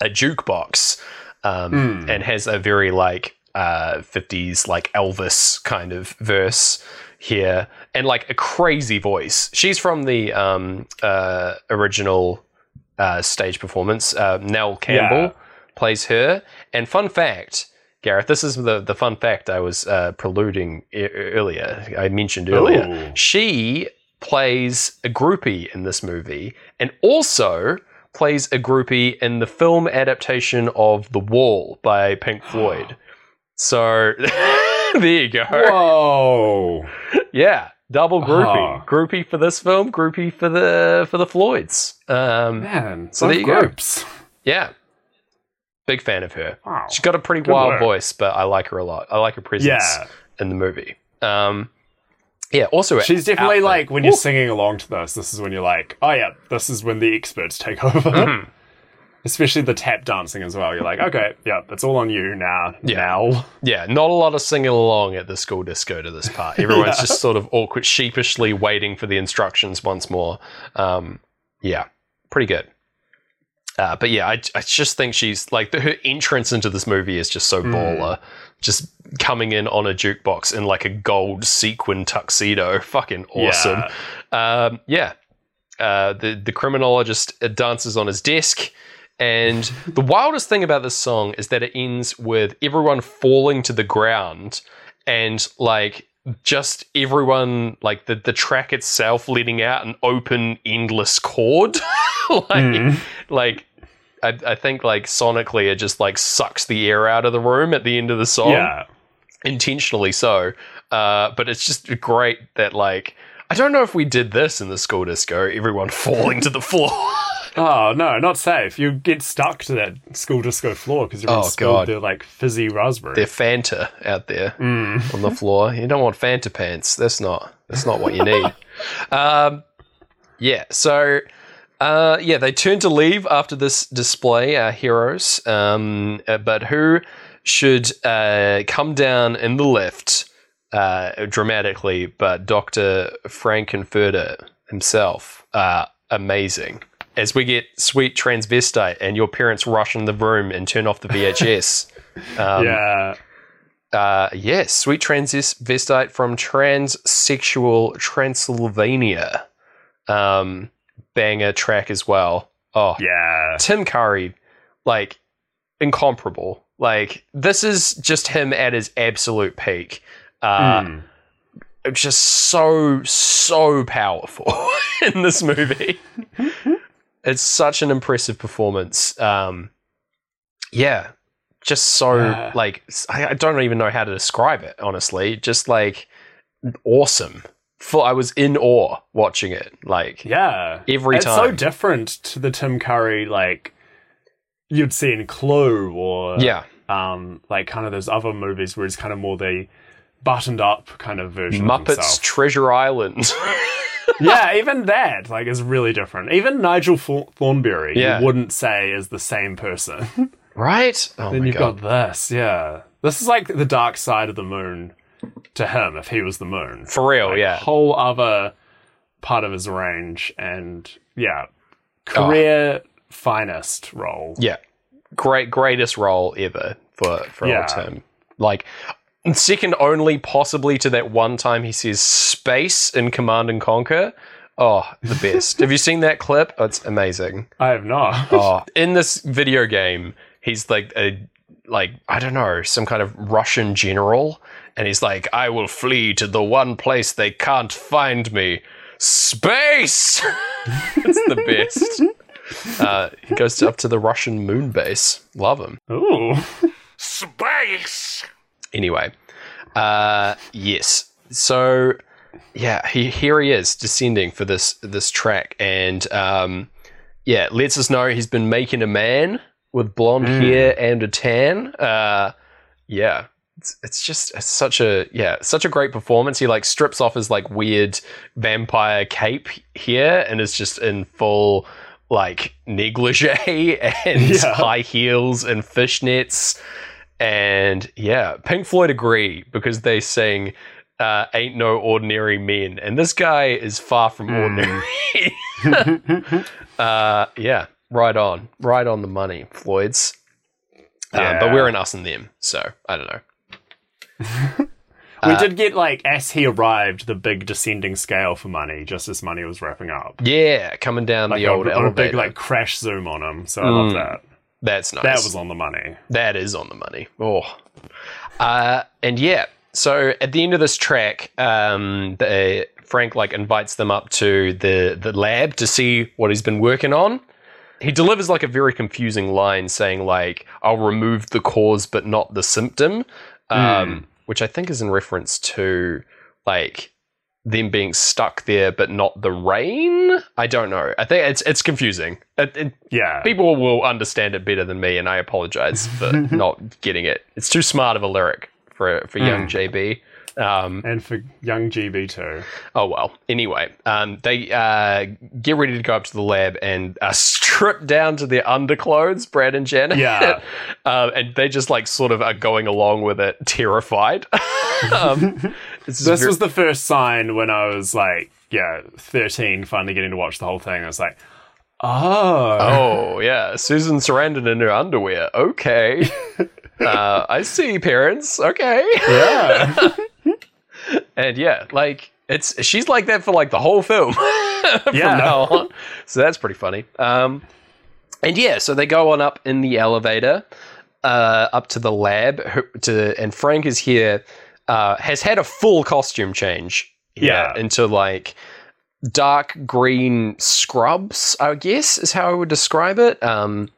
a jukebox um, and has a very like uh, 50s like Elvis kind of verse here and like a crazy voice. She's from the um, uh, original uh, stage performance. Uh, Nell Campbell Yeah. plays her. And fun fact, Gareth, this is the, the fun fact I was uh, preluding e- earlier. I mentioned earlier. Ooh. She plays a groupie in this movie and also plays a groupie in the film adaptation of The Wall by Pink (gasps) Floyd. So (laughs) there you go. Whoa. Yeah, double groupie. Ah. Groupie for this film, groupie for the for the Floyds. Um, Man, So there you go. groups. yeah. Big fan of her. Wow. She's got a pretty Good wild work. voice, but I like her a lot. I like her presence Yeah. in the movie. Um, yeah, also She's definitely outfit. like when you're Ooh. singing along to this, this is when you're like, oh yeah, this is when the experts take over. Mm-hmm. (laughs) Especially the tap dancing as well. You're like, okay, yeah, it's all on you now. Yeah. Now. Yeah, not a lot of singing along at the school disco to this part. (laughs) Everyone's just sort of awkward, sheepishly waiting for the instructions once more. Um, yeah, pretty good. Uh, but yeah, I, I just think she's like the, her entrance into this movie is just so baller. Just coming in on a jukebox in like a gold sequin tuxedo, (laughs) fucking awesome. Um, yeah, uh, the the criminologist dances on his desk, and the wildest thing about this song is that it ends with everyone falling to the ground, and like just everyone like the the track itself letting out an open endless chord, (laughs) like like. I, I think like sonically it just like sucks the air out of the room at the end of the song Yeah. intentionally so. Uh, but it's just great that like I don't know if we did this in the school disco, everyone (laughs) falling to the floor. Oh no, not safe. You get stuck to that school disco floor because everyone Oh, spilled God. their like fizzy raspberry. They're Fanta out there Mm. on the floor. You don't want Fanta pants. That's not that's not what you need. (laughs) um, yeah, so uh, yeah, they turn to leave after this display, our heroes. Um, uh, but who should uh, come down in the lift uh, dramatically? But Doctor Frank-N-Furter himself, uh, amazing. As we get sweet transvestite, and your parents rush in the room and turn off the VHS. (laughs) Um, yeah. uh, yes, sweet transvestite from transsexual Transylvania. Um, banger track as well. Oh, Yeah. Tim Curry, like incomparable. Like this is just him at his absolute peak. Uh, Mm. It's just so so powerful (laughs) in this movie. (laughs) it's such an impressive performance. Um, yeah, just so Yeah. like I, I don't even know how to describe it. Honestly, just like awesome. Full, I was in awe watching it. Like Yeah. Every it's so different to the Tim Curry like you'd see in Clue or yeah, um like kind of those other movies where it's kind of more the buttoned up kind of version Muppets. Treasure Island. (laughs) yeah, even that like is really different. Even Nigel Thor- Thornberry, Yeah. you wouldn't say is the same person. (laughs) right? Oh then you've god. got this, yeah. This is like the dark side of the moon to him if he was the moon. For real, Like, yeah. Whole other part of his range, and yeah, career finest role. Yeah. Great greatest role ever for for Yeah. old Tim. Like second only possibly to that one time he says space in Command and Conquer. Oh, the best. Have you seen that clip? Oh, it's amazing. I have not. (laughs) Oh, in this video game, he's like a like I don't know, some kind of Russian general, and he's like, "I will flee to the one place they can't find me, space." (laughs) it's the best. (laughs) Uh, he goes up to the Russian moon base. Love him. Ooh. Space! Anyway, uh, yes. So yeah, he here he is descending for this this track, and um, yeah, lets us know he's been making a man with blonde hair and a tan. Uh, yeah. It's, it's just it's such a yeah such a great performance. He like strips off his like weird vampire cape here and is just in full like negligee (laughs) and Yeah. high heels and fishnets. And yeah, Pink Floyd agree because they sing uh, Ain't No Ordinary Men. And this guy is far from ordinary. (laughs) (laughs) uh, yeah, right on. Right on the money, Floyd's. Uh, but we're in us and them, so I don't know. (laughs) we did get like as he arrived, the big descending scale for money, just as money was wrapping up. Yeah, coming down Like the a, old a elevator. big like crash zoom on him. So I love that. That's nice. That was on the money. That is on the money. Oh. Uh, and yeah, so at the end of this track, um, the, Frank like invites them up to the the lab to see what he's been working on. He delivers like a very confusing line saying like, "I'll remove the cause but not the symptom," um, which I think is in reference to like them being stuck there but not the rain. I don't know. I think it's it's confusing. It, it, Yeah. people will understand it better than me, and I apologize for (laughs) not getting it. It's too smart of a lyric for for young JB. Um, and for young GB too. oh well. Anyway, um, they uh, get ready to go up to the lab and uh, strip down to their underclothes, Brad and Janet. Yeah. um, (laughs) and they just like sort of are going along with it, terrified. (laughs) um, it's This very- was the first sign when I was like, yeah, 13, finally getting to watch the whole thing. I was like, oh. Oh yeah, Susan Sarandon in her underwear. Okay, (laughs) uh, I see, parents. Okay, Yeah. (laughs) and yeah, like it's she's like that for like the whole film (laughs) from Yeah. now on. So that's pretty funny. Um, and yeah, so they go on up in the elevator uh, up to the lab. To and Frank is here. Uh, has had a full costume change. here Yeah. into like dark green scrubs. I guess is how I would describe it. Um,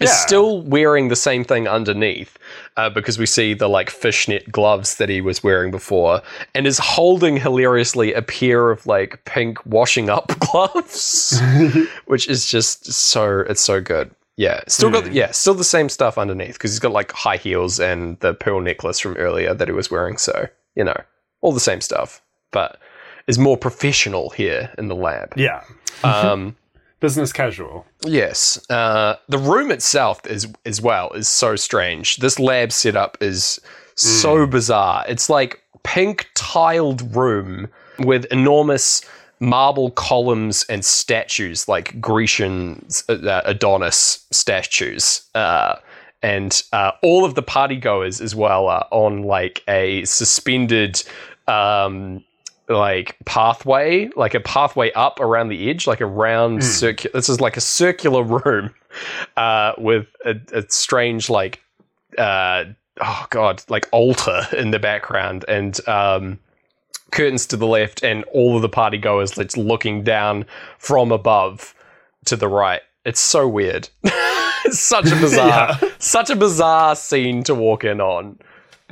is Yeah. still wearing the same thing underneath uh, because we see the like fishnet gloves that he was wearing before and is holding hilariously a pair of like pink washing up (laughs) gloves (laughs) which is just so it's so good yeah still got yeah still the same stuff underneath because he's got like high heels and the pearl necklace from earlier that he was wearing so you know all the same stuff but is more professional here in the lab yeah. um (laughs) Business casual. Yes. Uh, the room itself is as well is so strange. This lab setup is so bizarre. It's like pink tiled room with enormous marble columns and statues like Grecian uh, Adonis statues. Uh, and uh, all of the partygoers as well are on like a suspended um, like pathway, like a pathway up around the edge, like a round circular. This is like a circular (laughs) room uh, with a, a strange, like, uh, oh god, like altar in the background and um, curtains to the left, and all of the party goers that's looking down from above to the right. It's so weird. (laughs) it's such a (laughs) bizarre, such a bizarre scene to walk in on (laughs)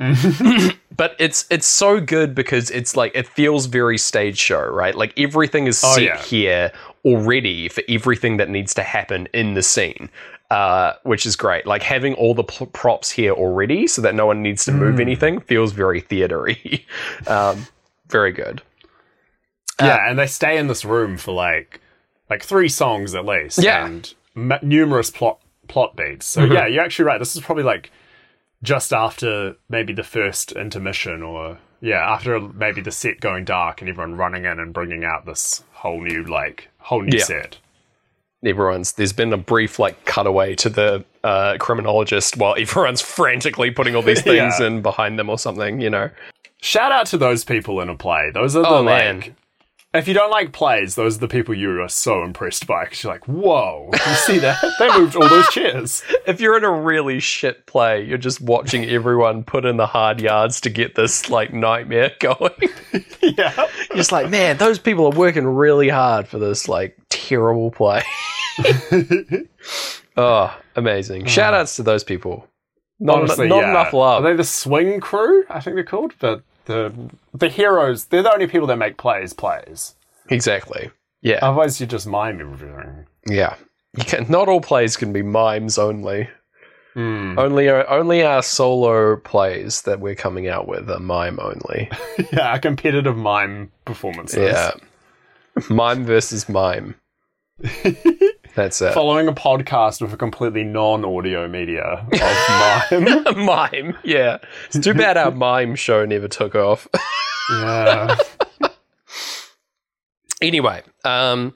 but it's it's so good because it's like it feels very stage show, right? Like everything is Oh, set yeah. here already for everything that needs to happen in the scene, uh, which is great. Like having all the pl- props here already, so that no one needs to Mm. move anything, feels very theatery. um, very good. yeah, and they stay in this room for like like three songs at least. Yeah. and m- numerous plot plot beats. So yeah, you're actually right. This is probably like just after maybe the first intermission, or yeah, after maybe the set going dark and everyone running in and bringing out this whole new like whole new Yeah. set. everyone's there's been a brief like cutaway to the uh, criminologist while (laughs) everyone's frantically putting all these (laughs) things Yeah. in behind them or something. You know. Shout out to those people in a play. Those are the Oh, like. man. If you don't like plays, those are the people you are so impressed by because you're like, whoa, you see that? (laughs) they moved all those chairs. if you're in a really shit play, you're just watching everyone put in the hard yards to get this like nightmare (laughs) going. yeah. You're just like, man, those people are working really hard for this like terrible play. (laughs) oh, amazing! (sighs) Shout outs to those people. Not, Honestly, not yeah. enough love. Are they the swing crew? I think they're called. But the the heroes, they're the only people that make plays plays. exactly. Yeah, Otherwise, you just mime everything. yeah. You can. Not all plays can be mimes only. Hmm. Only our, only our solo plays that we're coming out with are mime only. (laughs) yeah, competitive mime performances. Yeah. mime versus mime. (laughs) That's it. Following a podcast with a completely non-audio media of mime. (laughs) mime. Yeah. It's too bad our mime show never took off. yeah. (laughs) anyway, um,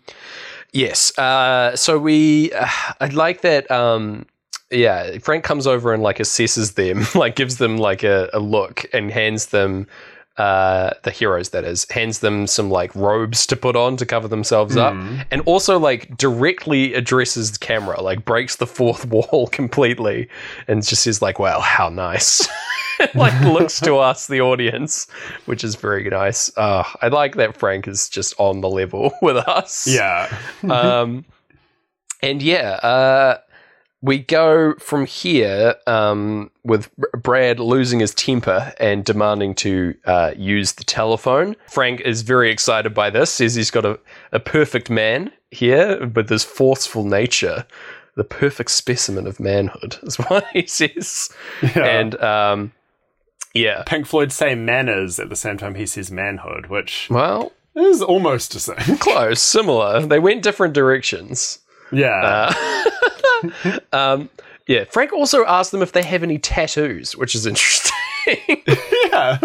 yes. Uh, so we, uh, I like that. Um, yeah, Frank comes over and like assesses them, (laughs) like gives them like a, a look and hands them. Uh, the heroes that is hands them some like robes to put on to cover themselves up and also like directly addresses the camera like breaks the fourth (laughs) wall completely and just is like wow how nice. (laughs) Like looks to (laughs) us the audience which is very nice. Uh, i like that frank is just on the level with us. Yeah. um, and yeah, uh, we go from here um, with Brad losing his temper and demanding to uh, use the telephone. Frank is very excited by this, says he's got a, a perfect man here with his forceful nature. The perfect specimen of manhood (laughs) is what he says. Yeah. And um, yeah, Pink Floyd say manners at the same time he says manhood, which well, is almost the same. close, similar. They went different directions. Yeah. (laughs) Um, yeah, Frank also asked them if they have any tattoos, which is interesting. (laughs) yeah.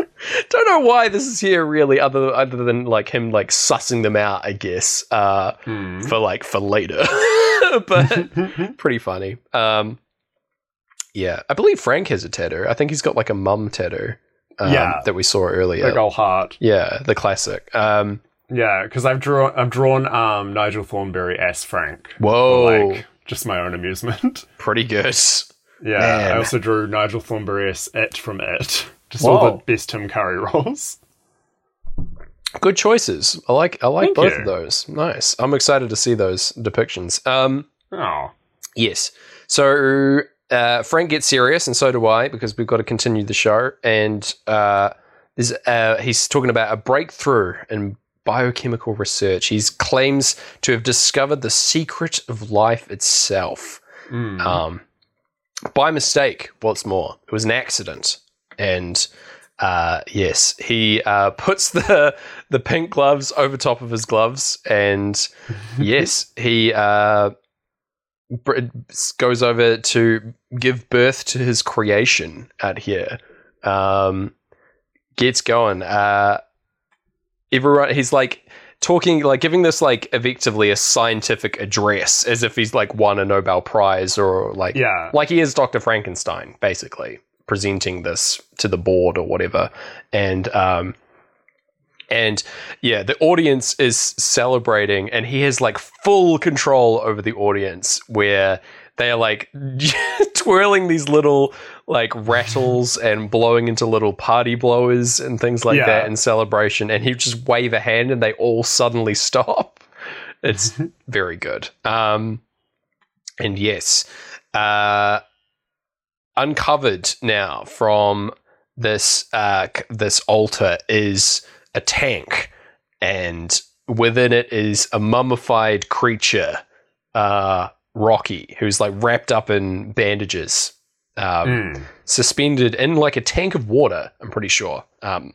Don't know why this is here really, other other than like him like sussing them out, I guess, uh, for like for later. (laughs) but pretty funny. Um, yeah, I believe Frank has a tattoo. I think he's got like a mum tattoo. Um, Yeah. that we saw earlier. Big ol' heart. yeah, the classic. Um, Yeah, because I've drawn I've drawn um, Nigel Thornberry as Frank. whoa, like just my own amusement. (laughs) pretty good. Yeah, Man. I also drew Nigel Thornberry as It from It. Just all the best Tim Curry (laughs) roles. Good choices. I like I like Thank both you. of those. Nice. I'm excited to see those depictions. Um, Oh, Yes. So uh, Frank gets serious, and so do I, because we've got to continue the show. And uh, there's, uh, he's talking about a breakthrough in biochemical research. He claims to have discovered the secret of life itself. Um, by mistake, what's more, it was an accident. And uh, yes, he uh, puts the (laughs) the pink gloves over top of his gloves, and (laughs) yes, he uh, goes over to give birth to his creation out here. Um, gets going. Uh, everyone, he's like talking, like giving this like effectively a scientific address, as if he's like won a Nobel Prize or like yeah. like he is Dr. Frankenstein, basically presenting this to the board or whatever, and um, and yeah, the audience is celebrating, and he has like full control over the audience, where they are like (laughs) twirling these little like rattles and blowing into little party blowers and things like Yeah. that in celebration, and he just wave a hand, and they all suddenly (laughs) stop. It's (laughs) very good. Um, and yes, uh, uncovered now from this uh, this altar is a tank, and within it is a mummified creature, uh, Rocky, who's like wrapped up in bandages, um, Mm. suspended in like a tank of water. I'm pretty sure. Um,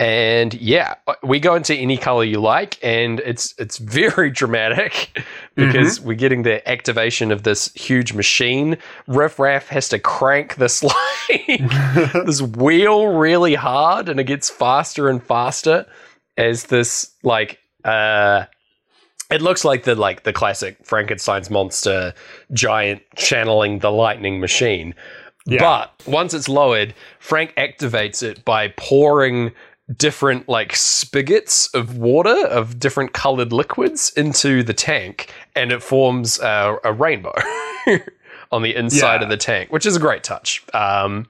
And yeah, we go into any color you like, and it's it's very (laughs) dramatic (laughs) because we're getting the activation of this huge machine. Riff Raff has to crank (laughs) this like this wheel really hard, and it gets faster and faster as this like uh it looks like the like the classic Frankenstein's monster giant channeling the lightning machine. Yeah. But once it's lowered, Frank activates it by pouring different like spigots of water of different colored liquids into the tank, and it forms a, a rainbow (laughs) on the inside Yeah. of the tank, which is a great touch. Um,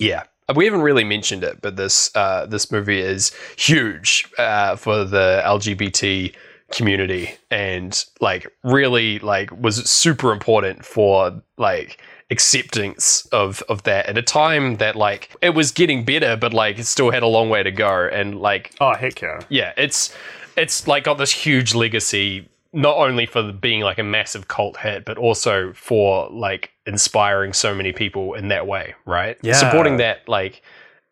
yeah, we haven't really mentioned it, but this uh, this movie is huge uh, for the LGBT community, and like really like was super important for like acceptance of of that at a time that like it was getting better, but like it still had a long way to go, and like Oh heck yeah. yeah, it's it's like got this huge legacy not only for being like a massive cult hit, but also for like inspiring so many people in that way, right? Yeah. Supporting that like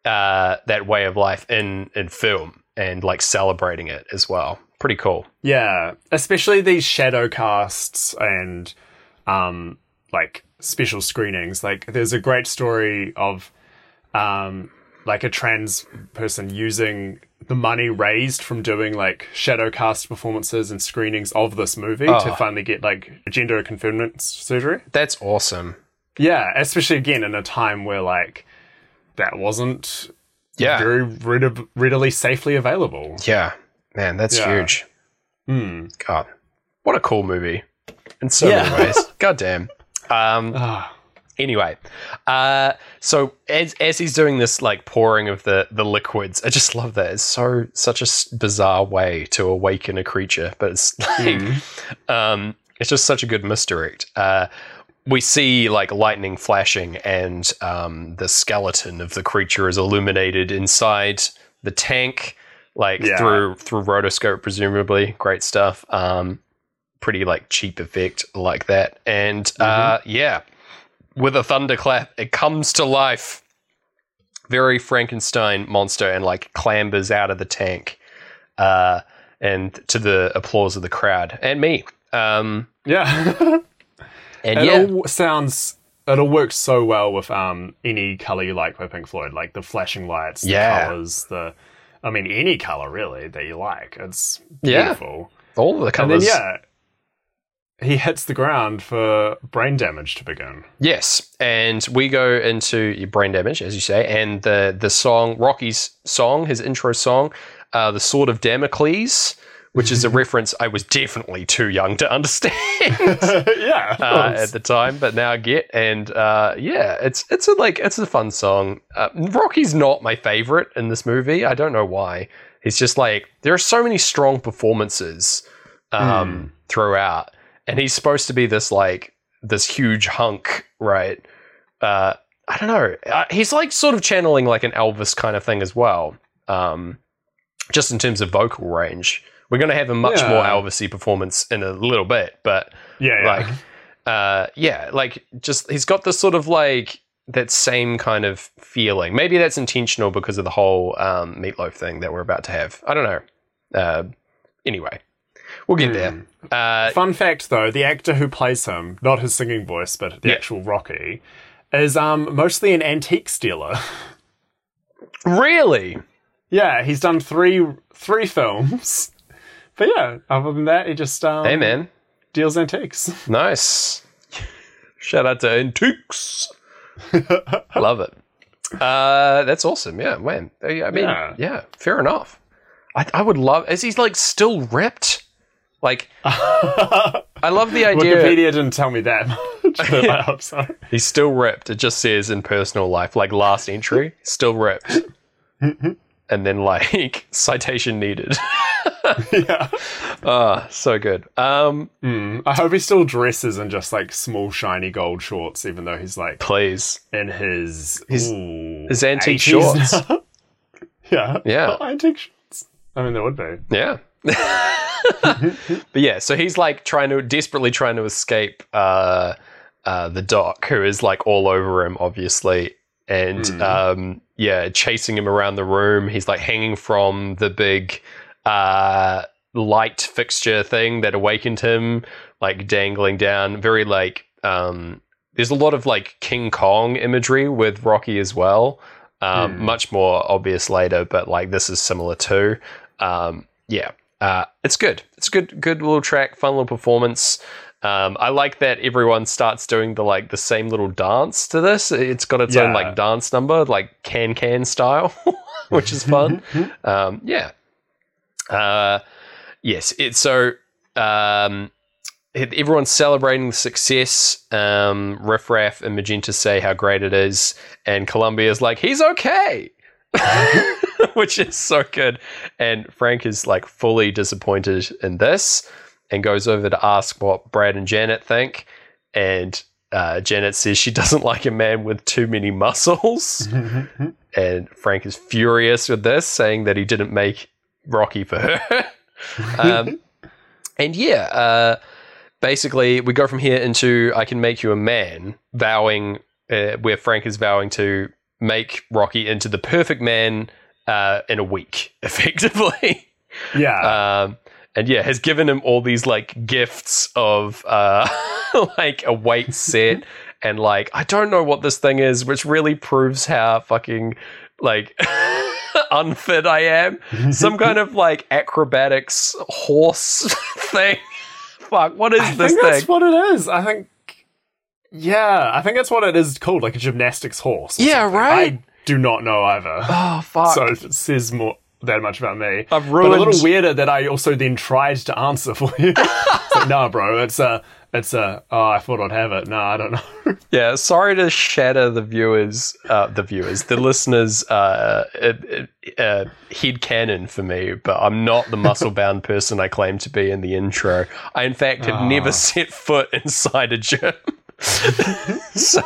uh that way of life in in film and like celebrating it as well. Pretty cool. Yeah, especially these shadow casts and um like special screenings. Like there's a great story of um like a trans person using the money raised from doing like shadow cast performances and screenings of this movie to Oh. finally get like gender conformance surgery. That's awesome. Yeah, especially again in a time where like that wasn't Yeah. very readi- readily safely available. Yeah. Man, that's Yeah. huge. Hmm. God. What a cool movie. In so Yeah. many ways. (laughs) God damn. Um Ah, Anyway, uh, so as as he's doing this like pouring of the the liquids, I just love that. It's so such a s- bizarre way to awaken a creature, but it's (laughs) like um, it's just such a good misdirect. Uh, we see like lightning flashing, and um, the skeleton of the creature is illuminated inside the tank, like Yeah. through through rotoscope, presumably. Great stuff. Um, pretty like cheap effect like that, and uh, yeah with a thunderclap, it comes to life. Very Frankenstein monster and like clambers out of the tank, uh, and to the applause of the crowd and me. Um, yeah. (laughs) and it yeah, all sounds it all works so well with um any color you like by Pink Floyd, like the flashing lights, the Yeah. colors, the I mean any color really that you like. It's Yeah. beautiful. all of the And colors. then yeah, he hits the ground for brain damage to begin. Yes, and we go into your brain damage, as you say, and the the song Rocky's song, his intro song, uh, the Sword of Damocles, which is a reference I was definitely too young to understand. (laughs) yeah. uh, at the time, but now I get and uh, yeah, it's it's a like it's a fun song. Uh, Rocky's not my favorite in this movie. I don't know why. He's just like there are so many strong performances um, throughout, and he's supposed to be this like this huge hunk, right? Uh, I don't know. Uh, he's like sort of channeling like an Elvis kind of thing as well. Um, just in terms of vocal range, we're going to have a much Yeah. more Elvisy performance in a little bit, but yeah, yeah. like uh yeah like just he's got this sort of like that same kind of feeling maybe that's intentional because of the whole um Meat Loaf thing that we're about to have i don't know uh anyway we'll get there uh Fun fact though, the actor who plays him, not his singing voice, but the Yeah. actual Rocky, is um mostly an antique stealer. (laughs) really yeah, he's done three three films. But yeah, other than that, he just um, hey man deals antiques. (laughs) nice shout out to antiques (laughs) love it uh that's awesome yeah man i I mean yeah, Yeah. fair enough I, I would love is he like still ripped like (laughs) i love the idea Wikipedia didn't tell me that much, but I hope so. He's still ripped. It just says in personal life, like last entry, still ripped. And then like (laughs) citation needed. (laughs) yeah. Ah, so good. Um, Mm, I hope he still dresses in just like small shiny gold shorts, even though he's like please. in his His- ooh, his antique shorts. (laughs) yeah. Yeah. Oh, antique shorts. I mean, there would be. Yeah. but yeah, so he's like trying to desperately trying to escape uh, uh, the doc, who is like all over him, obviously. And um, yeah, chasing him around the room. He's like hanging from the big uh, light fixture thing that awakened him, like dangling down. Very like um, there's a lot of like King Kong imagery with Rocky as well. Um, Hmm. Much more obvious later, but like this is similar too. Um, yeah, uh, it's good. It's a good, good little track, fun little performance. Um, I like that everyone starts doing the like the same little dance to this. It's got its own like dance number, like can can style, (laughs) which is fun. (laughs) um, yeah. Uh, yes. It's so um, everyone's celebrating the success. Um, Riff Raff and Magenta say how great it is, and Columbia's like he's okay. (laughs) Which is so good. And Frank is like fully disappointed in this and goes over to ask what Brad and Janet think. And uh, Janet says she (laughs) doesn't like a man with too many muscles. (laughs) and Frank is furious with this, saying that he didn't make Rocky for her. (laughs) um, and yeah, uh, basically, we go from here into I Can Make You a Man, vowing, uh, where Frank is vowing to make Rocky into the perfect man uh, in a week, effectively. yeah. Um, and yeah, has given him all these like gifts of uh, (laughs) like a weight set (laughs) and like I don't know what this thing is, which really proves how fucking like (laughs) unfit I am. Some kind of like acrobatics horse thing. Fuck, what is this thing? I this think thing? that's what it is. I think. Yeah, I think that's what it is called, like a gymnastics horse. Yeah, something. right? I do not know either. oh fuck. so it says more that much about me. I've But a little weirder that I also then tried to answer for you. (laughs) it's like, nah, bro, it's a, it's a. Oh, I thought I'd have it. No, I don't know. (laughs) Yeah, sorry to shatter the viewers, uh, the viewers, the listeners' uh, uh, uh, head canon for me, but I'm not the muscle bound (laughs) person I claim to be in the intro. I, in fact, have never set foot inside a gym. so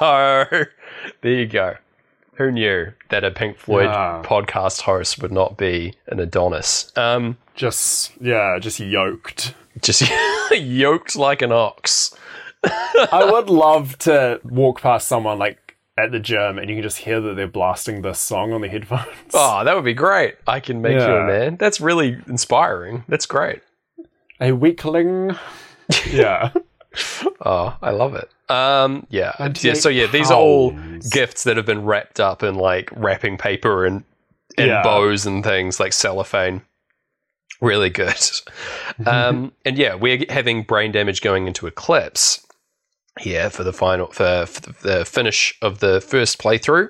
there you go. Who knew that a Pink Floyd Yeah. podcast host would not be an Adonis? Um, just yeah, just yoked. just (laughs) yoked like an ox. I would love to walk past someone like at the gym and you can just hear that they're blasting this song on the headphones. Oh, that would be great. I can make you a man. That's really inspiring. That's great. A weakling. (laughs) Yeah. Oh, I love it. Um, yeah. yeah. So yeah, these are all gifts that have been wrapped up in like wrapping paper and and Yeah. bows and things like cellophane. Really good. um, and yeah, we're having brain damage going into Eclipse here for the final for, for the finish of the first playthrough.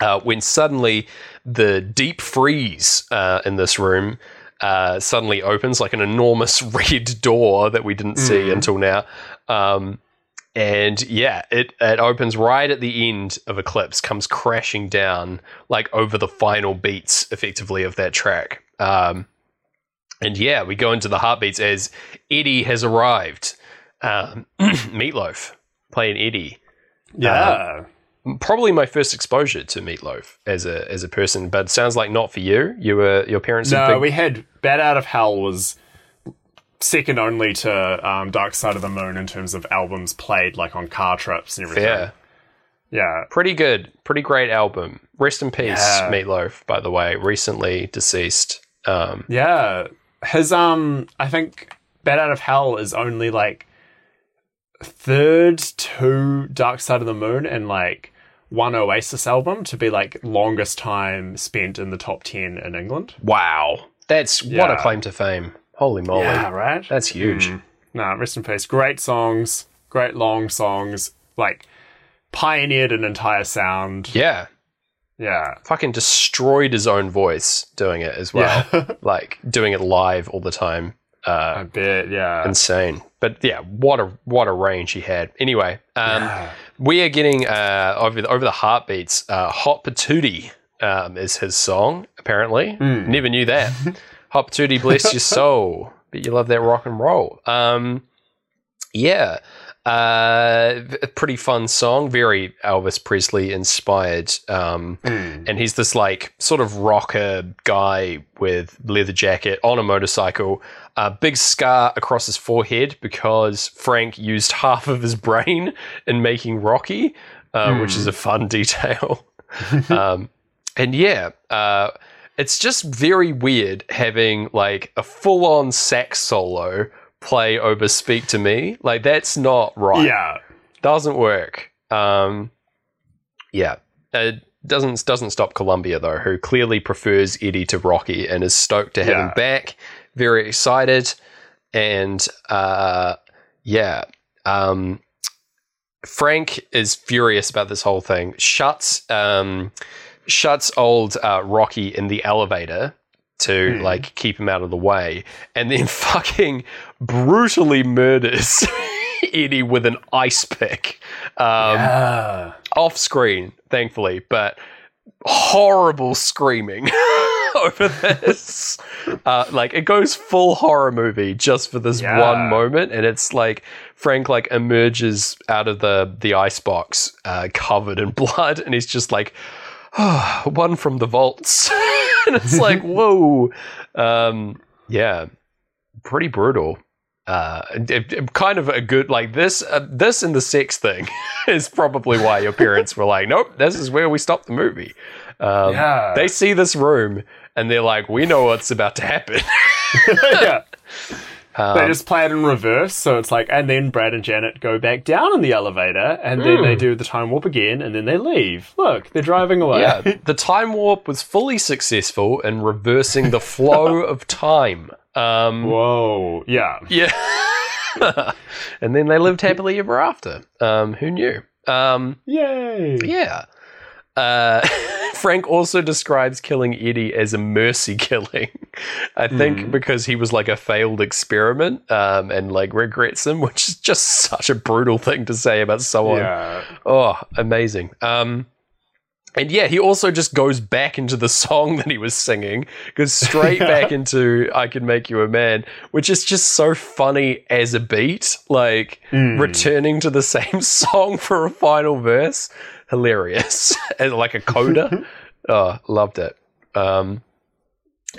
Uh, when suddenly the deep freeze uh, in this room uh, suddenly opens like an enormous (laughs) red door that we didn't see Mm. until now. Um, and yeah, it, it opens right at the end of Eclipse, comes crashing down like over the final beats, effectively, of that track. Um, and yeah, we go into the heartbeats as Eddie has arrived. Um, (clears throat) Meat Loaf playing Eddie Yeah. probably my first exposure to Meat Loaf as a as a person, but sounds like not for you. You were your parents. are no, big- we had Bat Out of Hell was second only to um, Dark Side of the Moon in terms of albums played like on car trips and everything. fair, Yeah. pretty good, pretty great album. Rest in peace, Yeah. Meat Loaf. By the way, recently deceased. Um, Yeah. His um I think Bat Out of Hell is only like third to Dark Side of the Moon and like one Oasis album to be like longest time spent in the top ten in England. wow, that's what a claim to fame. Holy moly, Yeah, right? that's huge. Nah, rest in peace. Great songs, great long songs, like pioneered an entire sound. Yeah, Yeah. fucking destroyed his own voice doing it as well. Yeah. (laughs) like doing it live all the time. Uh, I bet, yeah. insane. But yeah, what a what a range he had. Anyway, um, Yeah. we are getting uh, over the, over the heartbeats. Uh, Hot Patootie um, is his song. Apparently, Hmm. never knew that. (laughs) Hot Patootie, bless your (laughs) soul. But you love that rock and roll. Um, yeah. Uh, a pretty fun song, very Elvis Presley inspired. Um, Hmm. and he's this like sort of rocker guy with leather jacket on a motorcycle, a big scar across his forehead because Frank used (laughs) half of his brain in making Rocky, uh, which is a fun (laughs) detail. um, and yeah, uh, it's just very weird having like a full on sax solo play over Speak to Me. Like, that's not right. Yeah. Doesn't work. Um, yeah. It doesn't doesn't stop Columbia though, who clearly prefers Eddie to Rocky and is stoked to have Yeah. him back. Very excited, and uh, yeah, um, Frank is furious about this whole thing. Shuts um, shuts old uh, Rocky in the elevator to Hmm. like keep him out of the way, and then (laughs) fucking brutally murders (laughs) Eddie with an ice pick. Um, yeah. off screen, thankfully, but horrible screaming (laughs) over this. Uh, like it goes full horror movie just for this Yeah. one moment, and it's like Frank like emerges out of the the ice box uh, covered in blood, and he's just like. Oh, (sighs) one from the vaults, (laughs) and it's like, (laughs) whoa, um, yeah, pretty brutal. Uh, it- it- kind of a good like this. Uh, this and the sex thing (laughs) is probably why your parents were like, "Nope, this is where we stop the movie." Um, Yeah. They see this room and they're like, "We know what's about to happen." yeah. Um, they just play it in reverse, so it's like, and then Brad and Janet go back down in the elevator, and then they do the time warp again, and then they leave. Look, they're driving away. yeah, (laughs) the time warp was fully successful in reversing the flow (laughs) of time. Um, Whoa. Yeah. Yeah. (laughs) and then they lived happily ever after. Um, who knew? Um, Yay. yeah. Uh, (laughs) Frank also describes killing Eddie as a mercy (laughs) killing. I think because he was like a failed experiment um, and like regrets him, (laughs) which is just such a brutal thing to say about someone. Yeah. Oh, amazing. Um, and yeah, he also just goes back into the song that he was singing, goes straight back into I Can Make You a Man, which is just so funny as a beat. Like returning to the same song for a final verse. Hilarious. (laughs) As like a coda. (laughs) oh, loved it. Um,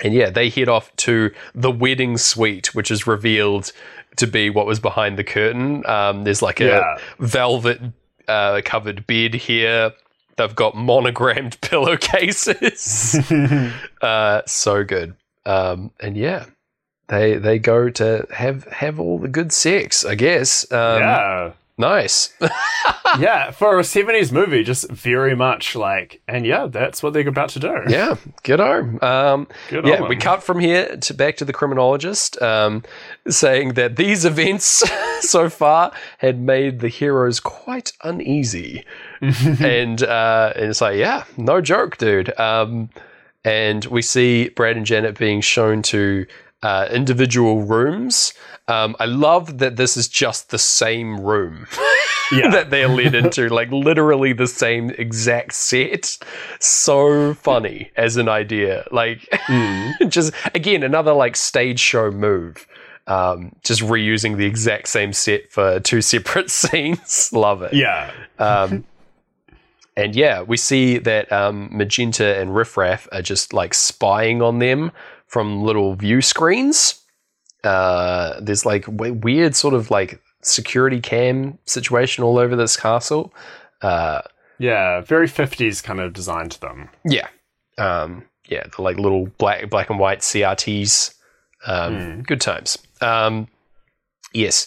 and yeah, they head off to the wedding suite, which is revealed to be what was behind the curtain. Um, there's like a Yeah. velvet uh, covered bed here. They've got monogrammed (laughs) pillowcases. uh, so good. Um, and yeah, they they go to have have all the good sex, I guess. Um, yeah. Nice. (laughs) yeah. For a 70s movie, just very much like, and yeah, that's what they're about to do. yeah, good on. Um, Good yeah, we cut from here to back to the criminologist, um, saying that these events (laughs) so far had made the heroes quite uneasy, (laughs) and uh, and it's like, yeah, no joke, dude. Um, and we see Brad and Janet being shown to uh, individual rooms. Um, I love that this is just the same room (laughs) Yeah. that they're led into, like literally the same exact set. So funny as an idea. Like, (laughs) just again, another like stage show move. Um, just reusing the exact same set for two (laughs) separate scenes. Love it. yeah. Um, and yeah, we see that um, Magenta and Riff Raff are just like spying on them from little view screens. Uh, there's like w- weird sort of like security cam situation all over this castle. Uh, Yeah. Very 50s kind of design to them. yeah, um, yeah, the like little black black and white CRTs. Um, Good times. Um, yes.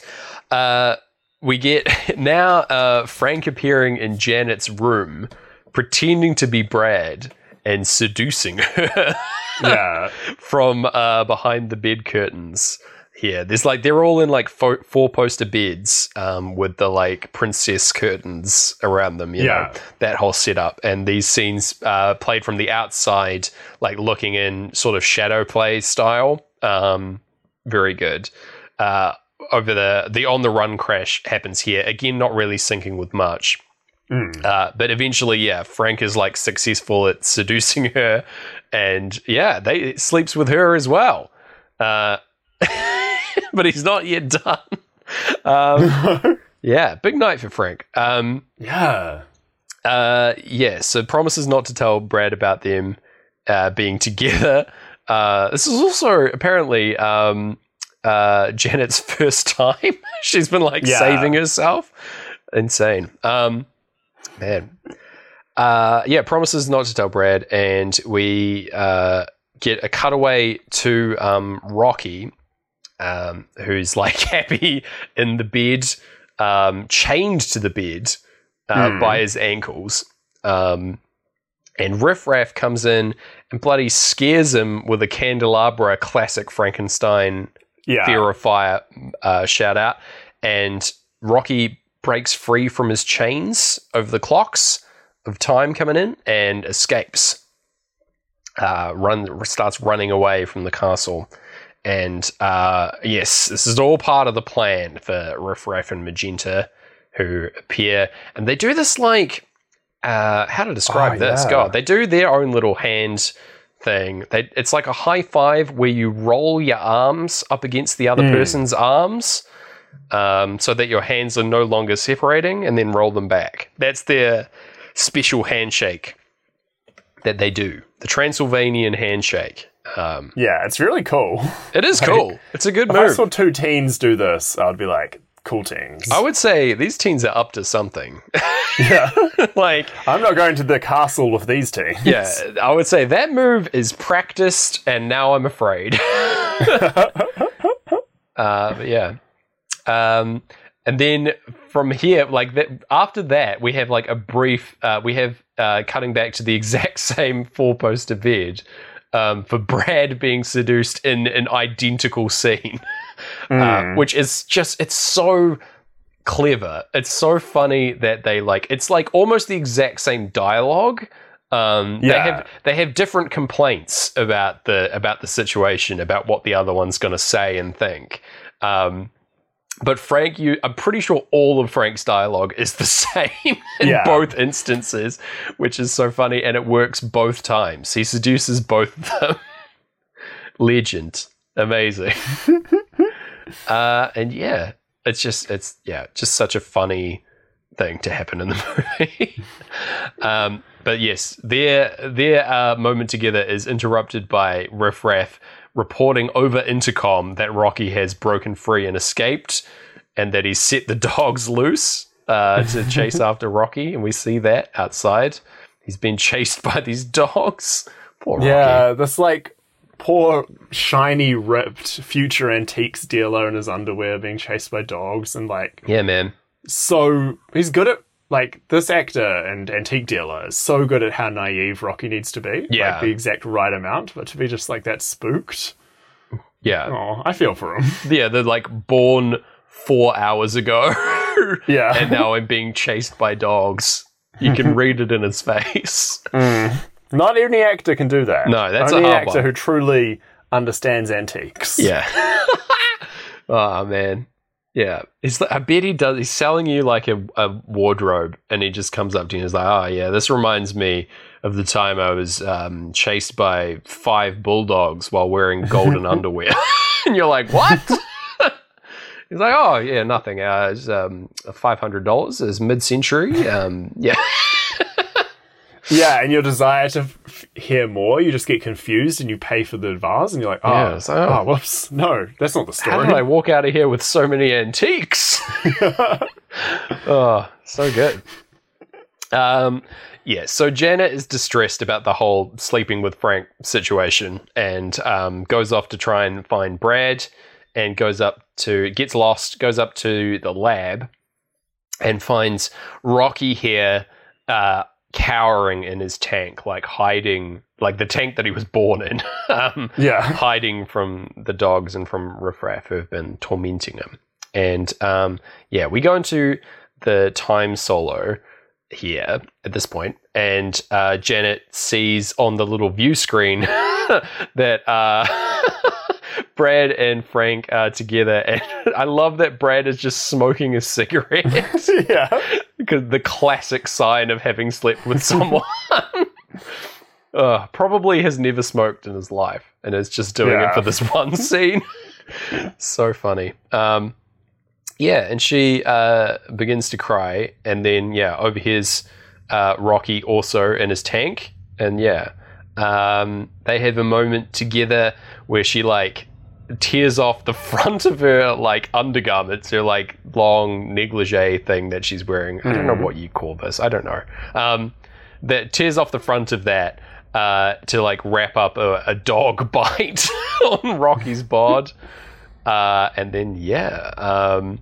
Uh, we get (laughs) now uh, Frank appearing in Janet's room, pretending to be Brad and seducing her (laughs) Yeah. from uh, behind the bed curtains. Here, there's like they're all in like fo- four poster beds um, with the like princess curtains around them. You Yeah. know that whole setup, and these scenes uh, played from the outside, like looking in sort of shadow play style. Um, very good. Uh, over the the on the run crash happens here again, not really syncing with much. Uh, but eventually, yeah, Frank is like successful at seducing her, and yeah, they sleeps with her as well. Uh, (laughs) but he's not yet done. Um, (laughs) yeah, big night for Frank. Um, Yeah. uh, yeah, so promises not to tell Brad about them uh, being together. Uh, this is also apparently um, uh, Janet's (laughs) first time. She's been like Yeah. saving herself. Insane. Um, man. uh, yeah, promises not to tell Brad, and we uh, get a cutaway to um, Rocky, um, who's like (laughs) happy in the bed, um, chained to the bed uh, Hmm. by his ankles. Um, and Riff Raff comes in and bloody scares him with a candelabra, classic Frankenstein Yeah. fear of fire uh, shout out, and Rocky breaks free from his chains over the clocks of time coming in and escapes. Uh, run starts running away from the castle, and uh, yes, this is all part of the plan for Riff Raff and Magenta, who appear, and they do this like uh, how to describe Oh, this? yeah. God, they do their own little hand thing. They, it's like a high five where you roll your arms up against the other Hmm. person's arms, um, so that your hands are no longer separating, and then roll them back. That's their special handshake that they do. The Transylvanian handshake. Um, Yeah, it's really cool. (laughs) it is cool. It's a good move. If I saw two teens do this, I'd be like, cool teens. I would say these teens are up to something. (laughs) yeah. (laughs) like, I'm not going to the castle with these teens. yeah, I would say that move is practiced, and now I'm afraid. uh, but yeah. Um, and then from here, like that, after that, we have like a brief. Uh, we have uh, cutting back to the (laughs) exact same four poster bed um, for Brad being seduced in an identical scene, (laughs) uh, which is just it's so clever. It's so funny that they like it's like almost the exact same dialogue. Um, They Yeah. have they have different complaints about the about the situation, about what the other one's going to say and think. Um, but Frank, you, I'm pretty sure all of Frank's dialogue is the (laughs) same in Yeah. both instances, which is so funny, and it works both times. He seduces both of them. (laughs) Legend, amazing. (laughs) uh, and yeah, it's just it's yeah, just such a funny thing to happen in the movie. um, but yes, their their uh, moment together is interrupted by Riff Raff reporting over intercom that Rocky has broken free and escaped, and that he's set the (laughs) dogs loose uh, to (laughs) chase after Rocky, and we see that outside. He's been chased by these dogs. Poor Rocky. Yeah, this like poor, shiny, ripped future antiques dealer in his underwear being chased by dogs and like Yeah, man. so he's good at like this actor and antique dealer is so good at how naive Rocky needs to be. Yeah. Like the exact right amount, but to be just like that spooked. Yeah. Oh, I feel for him. (laughs) Yeah, they're like born four hours ago. (laughs) Yeah. and now I'm being chased by dogs. You can (laughs) read it in his face. Mm. Not any actor can do that. No, that's a Only an hard actor one. who truly understands antiques. Yeah. oh man. Yeah. It's like, I bet he does he's selling you like a, a wardrobe and he just comes up to you and is like, Oh yeah, this reminds me of the time I was um, chased by five bulldogs while wearing golden (laughs) underwear. (laughs) and you're like, What? (laughs) He's like, oh yeah, nothing. Uh, it's um, five hundred dollars is mid-century. Um, yeah, Yeah, and your desire to f- hear more, you just get confused and you pay for the vase, and you're like, oh, Yeah, like, oh. whoops, no, that's not the story. how did I walk out of here with so many antiques? (laughs) oh, so good. Um, yeah, so Janet is distressed about the whole sleeping with Frank situation and um, goes off to try and find Brad and goes up to, gets lost, goes up to the lab and finds Rocky here uh, cowering in his tank, like hiding, like the tank that he was born in, (laughs) um, yeah, hiding from the dogs and from Riff Raff who have been tormenting him. And um, yeah, we go into the time solo here at this point, and uh, Janet sees on the little view screen (laughs) that uh, (laughs) Brad and Frank are together, and I love that Brad is just smoking a cigarette. Yeah, the classic sign of having slept with someone. (laughs) uh, probably has never smoked in his life and is just doing it for this one (laughs) scene. so funny. Um, yeah, and she uh, begins to cry, and then yeah, overhears uh, Rocky also in his tank, and yeah, um, they have a moment together where she like tears off the (laughs) front of her like undergarments, her like long negligee thing that she's wearing. I don't know what you call this. I don't know. Um, that tears off the front of that uh, to like wrap up a, a dog (laughs) bite (laughs) on Rocky's bod, uh, and then yeah, um,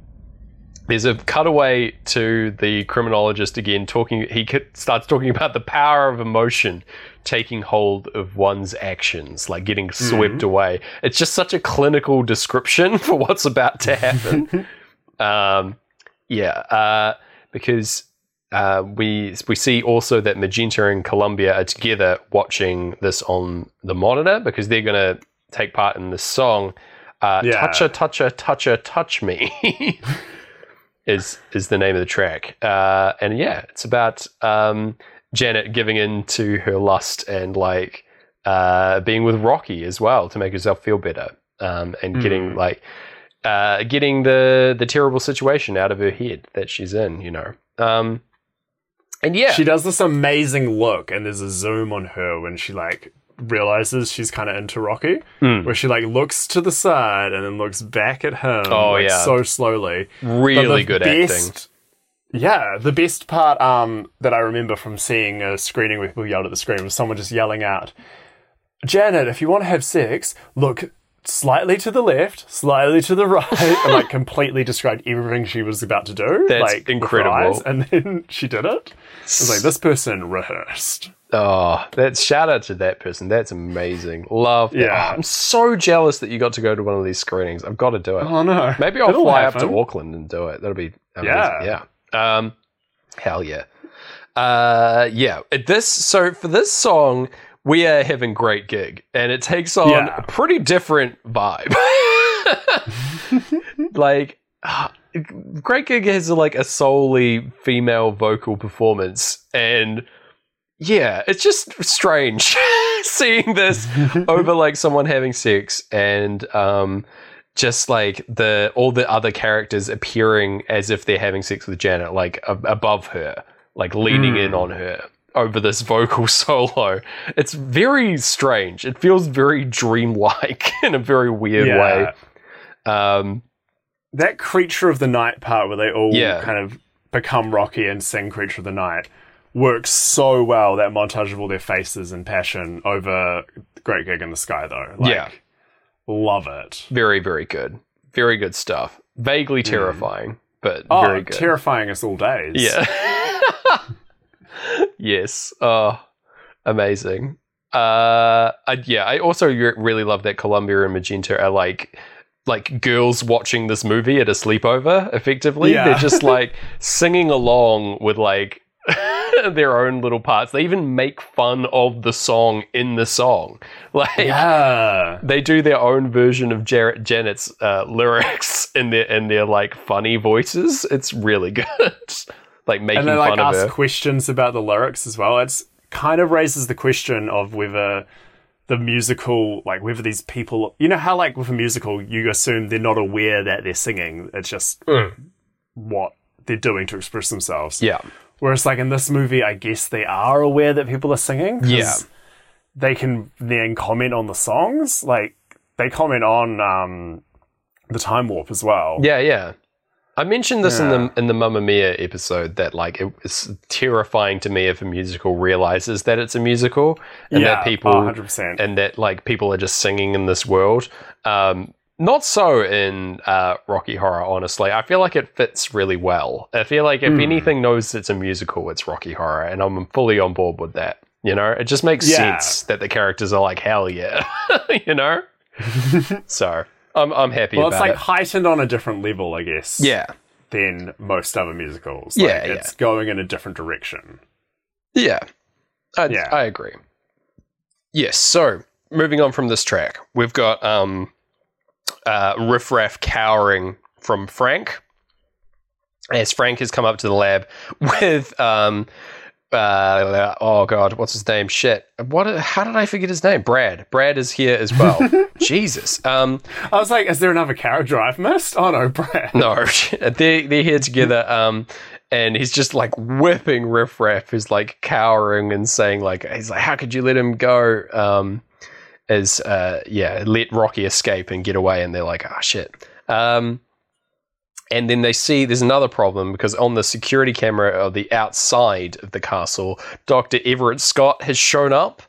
there's a cutaway to the criminologist again talking. He starts talking about the power of emotion taking hold of one's actions, like getting swept away. It's just such a clinical description (laughs) for what's about to happen. (laughs) um, yeah, uh, because uh, we we see also that Magenta and Columbia are together watching this on the monitor because they're going to take part in this song. Uh, Yeah. Toucha, toucha, toucha, touch me (laughs) is is the name of the track. Uh, and yeah, it's about um, Janet giving in to her lust and like uh, being with Rocky as well to make herself feel better um, and getting like uh, getting the the terrible situation out of her head that she's in. You know. Um, and yeah, She does this amazing look, and there's a zoom on her when she like realizes she's kind of into Rocky, Mm. where she like looks to the side and then looks back at him. Oh, like, yeah. so slowly. Really good acting. Yeah, the best part um, that I remember from seeing a screening where people yelled at the screen was someone just yelling out, "Janet, if you want to have sex, look." Slightly to the left, slightly to the (laughs) right, and like completely described everything she was about to do. That's like, incredible. eyes, and then (laughs) she did it. I was like, this person rehearsed. Oh, that shout out to that person. That's amazing. Love. Yeah. I'm so jealous that you got to go to one of these screenings. I've got to do it. Oh no. Maybe I'll It'll fly up to Auckland and do it. That'll be amazing. Yeah. Yeah. Um, hell yeah. Uh, yeah. This so for this song, we are having great gig, and it takes on Yeah. a pretty different vibe. (laughs) like. (sighs) Great Gig has like a solely female vocal performance, and yeah, it's just strange (laughs) seeing this (laughs) over like someone having sex and um just like the all the other characters appearing as if they're having sex with Janet like above her like leaning in on her over this vocal (laughs) solo it's very strange it feels very dreamlike (laughs) in a very weird Yeah. way um That creature of the night part where they all Yeah. kind of become Rocky and sing Creature of the Night works so well. That montage of all their faces and passion over Great Gig in the Sky, though. Like, Yeah. Love it. very very good very good stuff vaguely terrifying but Oh, very good terrifying us all days. Yeah. (laughs) yes. Oh, amazing. Uh, I, yeah. I also re- really love that Columbia and Magenta are like like girls watching this movie at a sleepover. Effectively, Yeah. they're just (laughs) like singing along with like. (laughs) their own little parts. They even make fun of the song in the song. (laughs) Like Yeah. they do their own version of Jared Janet's uh, lyrics in their in their like funny voices. It's really good. Like making And they like fun of ask her. questions about the lyrics as well. It's kind of raises the question of whether the musical, like whether these people, you know how like with a musical, you assume they're not aware that they're singing. It's just what they're doing to express themselves. Mm. Yeah. Whereas like in this movie, I guess they are aware that people are singing. Yeah. They can then comment on the songs. Like they comment on um, the time warp as well. Yeah, yeah. I mentioned this in the in the Mamma Mia episode that like it, it's terrifying to me if a musical realizes that it's a musical and Yeah, that people oh, 100%. and that like people are just singing in this world. Um, not so in uh, Rocky Horror, honestly. I feel like it fits really well. I feel like if anything knows it's a musical, it's Rocky Horror, and I'm fully on board with that. You know, it just makes Yeah. sense that the characters are like hell yeah, (laughs) you know. (laughs) so I'm I'm happy Well, it's like it. heightened on a different level, I guess. Yeah, than most other musicals. Yeah, Like, yeah. it's going in a different direction. Yeah, I, Yeah. I agree. Yes. So moving on from this track, we've got um, uh, Riff Raff cowering from Frank as Frank has come up to the lab (laughs) with um, uh, oh god, what's his name? Shit, what? How did I forget his name? Brad. Brad is here as well. (laughs) Jesus. Um, I was like, is there another character I've missed? Oh no, Brad. no, (laughs) they they're here together. Um, and he's just like whipping Riff Raff, who's like cowering and saying like he's like, how could you let him go? Um, as uh, yeah, let Rocky escape and get away, and they're like, oh shit. Um, and then they see there's another problem because on the security camera of the outside of the castle, Dr. Everett Scott has shown up,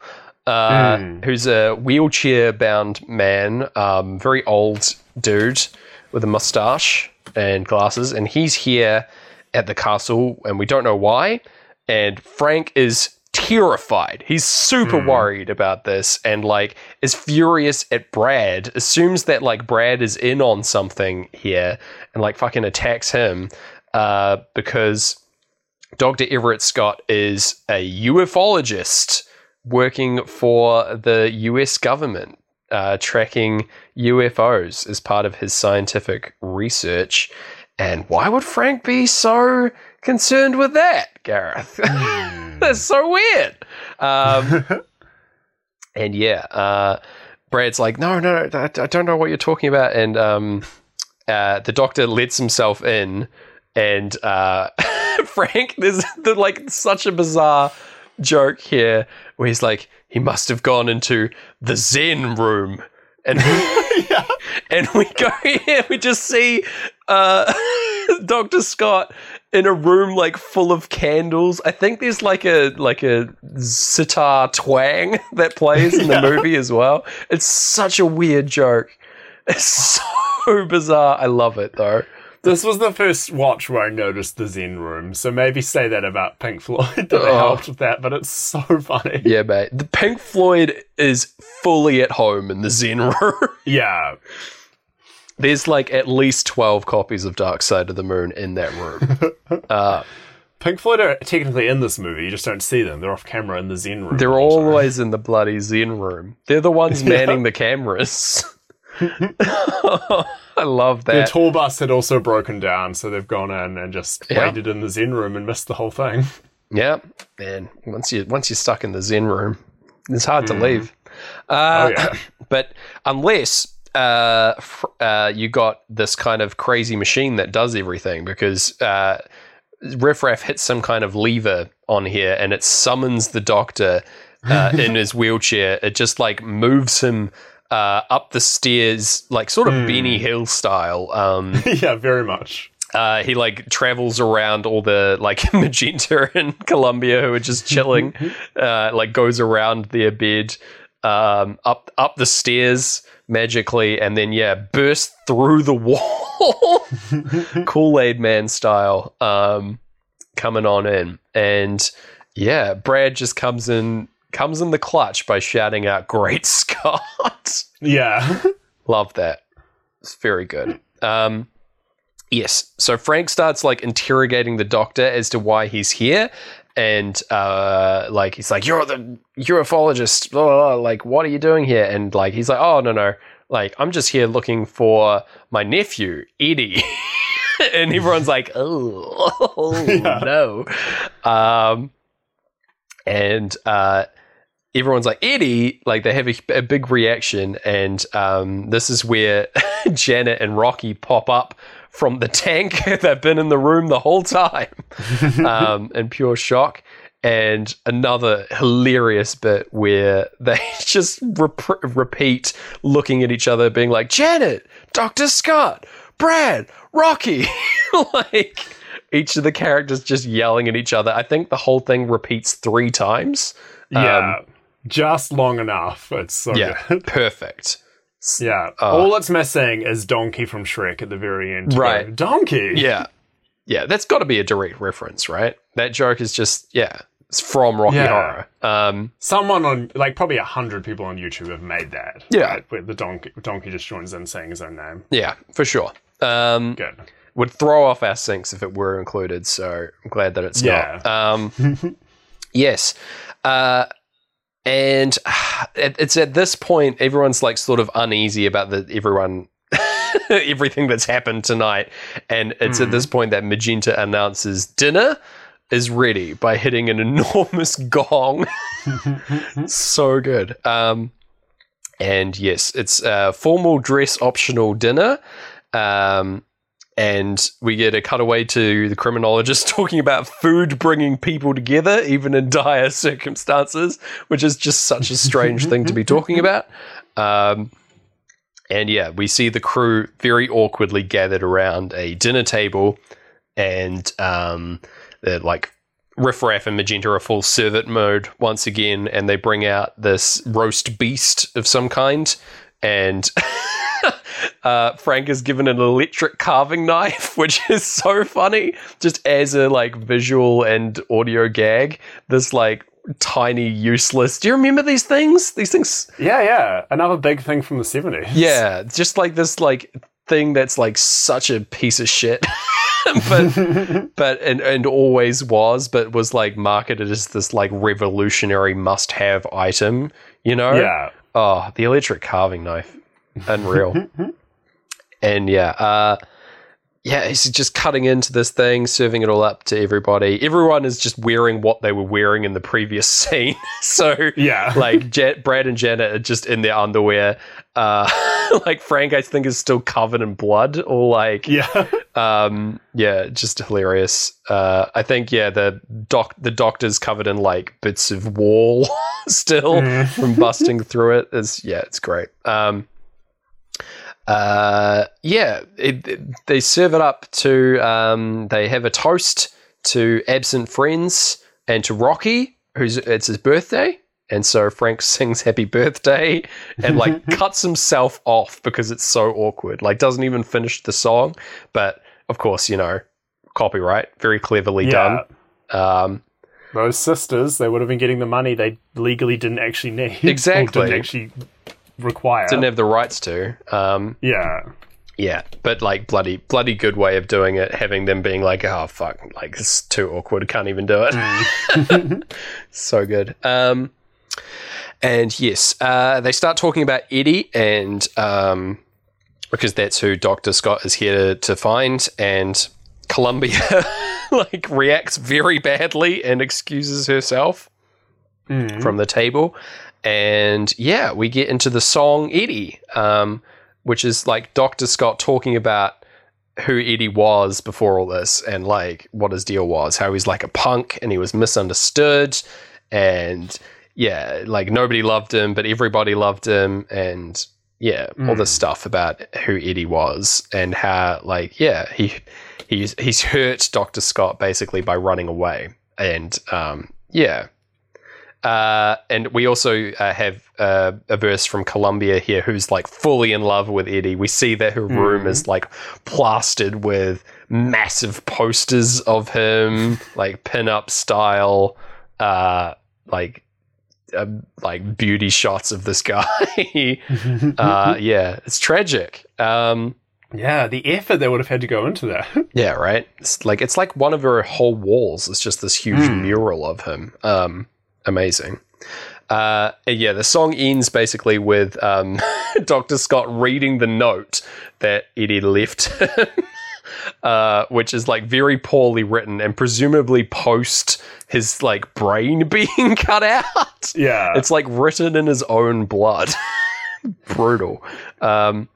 uh, who's a wheelchair bound man, um, very old dude with a mustache and glasses. And he's here at the castle, and we don't know why. And Frank is terrified. He's super worried about this and like is furious at Brad, assumes that like Brad is in on something here and like fucking attacks him uh, because Dr. Everett Scott is a ufologist working for the US government, uh, tracking UFOs as part of his scientific research. And why would Frank be so concerned with that, Gareth? (laughs) That's so weird. Um, (laughs) and yeah, uh, Brad's like, no, no, no, I I don't know what you're talking about. And um, uh, the doctor lets himself in, and uh, (laughs) Frank, there's the, like such a bizarre joke here where he's like, he must have gone into the Zen room. And (laughs) (laughs) and we go here, we just see uh, Dr. Scott in a room like full of candles. I think there's like a like a sitar twang that plays in the movie as well. It's such a weird joke. It's so (laughs) bizarre. I love it though. This was the first watch where I noticed the Zen room, so maybe say that about Pink Floyd (laughs) that they Oh. helped with that, but it's so funny. Yeah, mate. The Pink Floyd is fully at home in the Zen (laughs) room. Yeah. There's like at least 12 copies of Dark Side of the Moon in that room. uh, Pink Floyd are technically in this movie, you just don't see them. They're off camera in the Zen room. they're the whole time. always in the bloody Zen room. They're the ones manning the cameras. (laughs) I love Their that. tour bus had also broken down, so they've gone in and just Yeah. waited in the Zen room and missed the whole thing. yeah, and once you once you're stuck in the Zen room, it's hard to leave. Uh, Oh, yeah. (clears throat) but unless uh, fr- uh, you got this kind of crazy machine that does everything, because uh, Riff Raff hits some kind of lever on here and it summons the doctor uh, (laughs) in his wheelchair. It just like moves him uh, up the stairs, like sort of Benny Hill style. Um, (laughs) yeah, very much. uh, he like travels around all the like (laughs) Magenta and Columbia who are just chilling. (laughs) uh, like goes around their bed, um, up up the stairs magically, and then yeah, bursts through the wall, Kool Aid Man style, um, coming on in, and yeah, Brad just comes in. Comes in the clutch by shouting out, "Great (laughs) Scott!" Yeah. Love that. It's very good. Um, yes. So Frank starts like interrogating the doctor as to why he's here. And uh, like he's like, You're the ufologist, blah, blah, blah. like, what are you doing here? And like he's like, Oh no, no, like, I'm just here looking for my nephew, Eddie. (laughs) and everyone's like, Oh, (laughs) no. Um and uh everyone's like Eddie, like they have a, a big reaction, and um, this is where (laughs) Janet and Rocky pop up from the tank. (laughs) They've been in the room the whole time, (laughs) um, in pure shock. And another hilarious bit where they just rep- repeat looking at each other, being like, Janet, Dr. Scott, Brad, Rocky. like each of the characters just yelling at each other. I think the whole thing repeats three times. Yeah. Just long enough. It's so Yeah, good. (laughs) perfect. Yeah. Uh, All it's missing is Donkey from Shrek at the very end. Right. Donkey. Yeah, (laughs) yeah, that's got to be a direct reference, right? That joke is just yeah, it's from Rocky Yeah. Horror. Um, Someone on, like, probably a hundred people on YouTube have made that. Yeah. right, where the donkey, donkey just joins in saying his own name. yeah, for sure. Um, Good. would throw off our syncs if it were included. So I'm glad that it's Yeah. not. Um, (laughs) yes. Uh, and (sighs) it's at this point everyone's like sort of uneasy about the everyone (laughs) everything that's happened tonight. And it's at this point that magenta announces dinner is ready by hitting an (laughs) enormous gong. (laughs) So good. Um and yes it's a formal dress optional dinner. Um and we get a cutaway to the criminologist (laughs) talking about food bringing people together, even in dire circumstances, which is just such a strange thing to be talking (laughs) about. Um, And yeah, we see the crew very awkwardly gathered around a dinner table, and um, they're like Riff Raff and Magenta are full servant mode once again, and they bring out this roast beast of some kind, and (laughs) (laughs) uh, Frank is given an electric carving knife, (laughs) which is so funny, just as a like visual and audio gag. This like tiny, useless. Do you remember these things? These things. Yeah, yeah. Another big thing from the 70s. Yeah, just like this like thing that's like such a piece of shit. (laughs) but but and, and always was, but was like marketed as this like revolutionary must have item, you know? Yeah. Oh, the electric carving knife. Unreal. (laughs) and yeah, uh yeah, he's just cutting into this thing, serving it all up to everybody. Everyone is just wearing what they were wearing in the previous (laughs) scene. so, Yeah. (laughs) like Brad and Janet are just in their underwear. Uh, like Frank, I think, is still covered in blood, or like, Yeah. um, yeah, just hilarious. Uh, I think, yeah, the doc, the doctor's covered in like bits of wall still from busting through it. Is yeah, it's great. Um, uh, yeah, it, it- they serve it up to. Um, they have a toast to absent friends and to Rocky, who's it's his birthday, and so Frank (laughs) sings "Happy Birthday" and like (laughs) cuts himself off because it's so awkward. Like doesn't even finish the song, but of course, you know, copyright, very cleverly Yeah. done. Um, Those sisters, they would have been getting the money they legally didn't actually need. (laughs) Exactly. Didn't actually require. didn't have the rights to. Um, yeah. Yeah, but like bloody, bloody good way of doing it. Having them being like, "Oh fuck, like it's too awkward. Can't even do it." (laughs) so good. Um, and yes, uh, they start talking about Eddie, and um, because that's who Doctor Scott is here to find, and Columbia (laughs) like reacts very badly and excuses herself from the table. And yeah, we get into the song Eddie, um, which is like Dr. Scott talking about who Eddie was before all this and like what his deal was, how he's like a punk and he was misunderstood. And yeah, like nobody loved him, but everybody loved him. And yeah, all this stuff about who Eddie was and how like, yeah, he he's he's hurt Dr. Scott basically by running away. And um, yeah, uh, and we also uh, have uh, a verse from Columbia here who's like fully in love with Eddie. We see that her room is like plastered with massive posters of him, like pin-up style, uh, like uh, like beauty shots of this guy. (laughs) uh, yeah, it's tragic. Um, Yeah, the effort they would have had to go into that. (laughs) yeah, right. It's like it's like one of her whole walls. is just this huge mural of him. Um, amazing. Uh, yeah, the song ends basically with um, (laughs) Doctor Scott reading the note that Eddie left (laughs) uh, which is like very poorly written and presumably post his like brain (laughs) being cut out. yeah. It's like written in his own blood. Brutal. Um,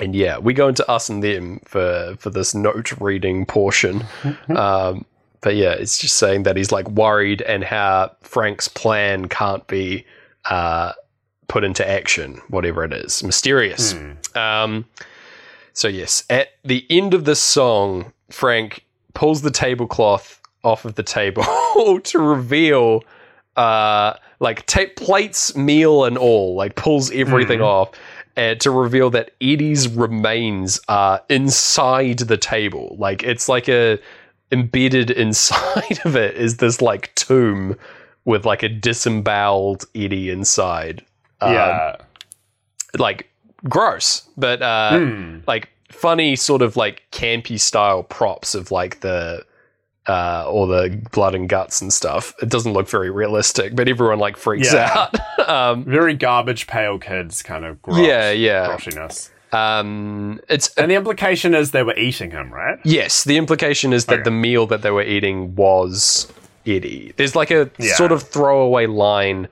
and yeah, we go into us and them for for this note reading portion. um, but yeah, it's just saying that he's like worried and how Frank's plan can't be uh, put into action, whatever it is. Mysterious. Um, so yes, at the end of the song, Frank pulls the tablecloth off of the table (laughs) to reveal uh like tape plates meal and all like pulls everything off and to reveal that eddie's remains are inside the table like it's like a embedded inside (laughs) of it is this like tomb with like a disemboweled eddie inside Um, yeah. like gross, but uh, Hmm. like funny sort of like campy style props of like the uh, all the blood and guts and stuff. It doesn't look very realistic, but everyone like freaks Yeah. out. (laughs) um, Very Garbage Pail Kids kind of gross, yeah, yeah. grossiness. Um, it's And the implication is they were eating him, right? yes. The implication is that Okay. the meal that they were eating was Eddie. There's like a Yeah. sort of throwaway line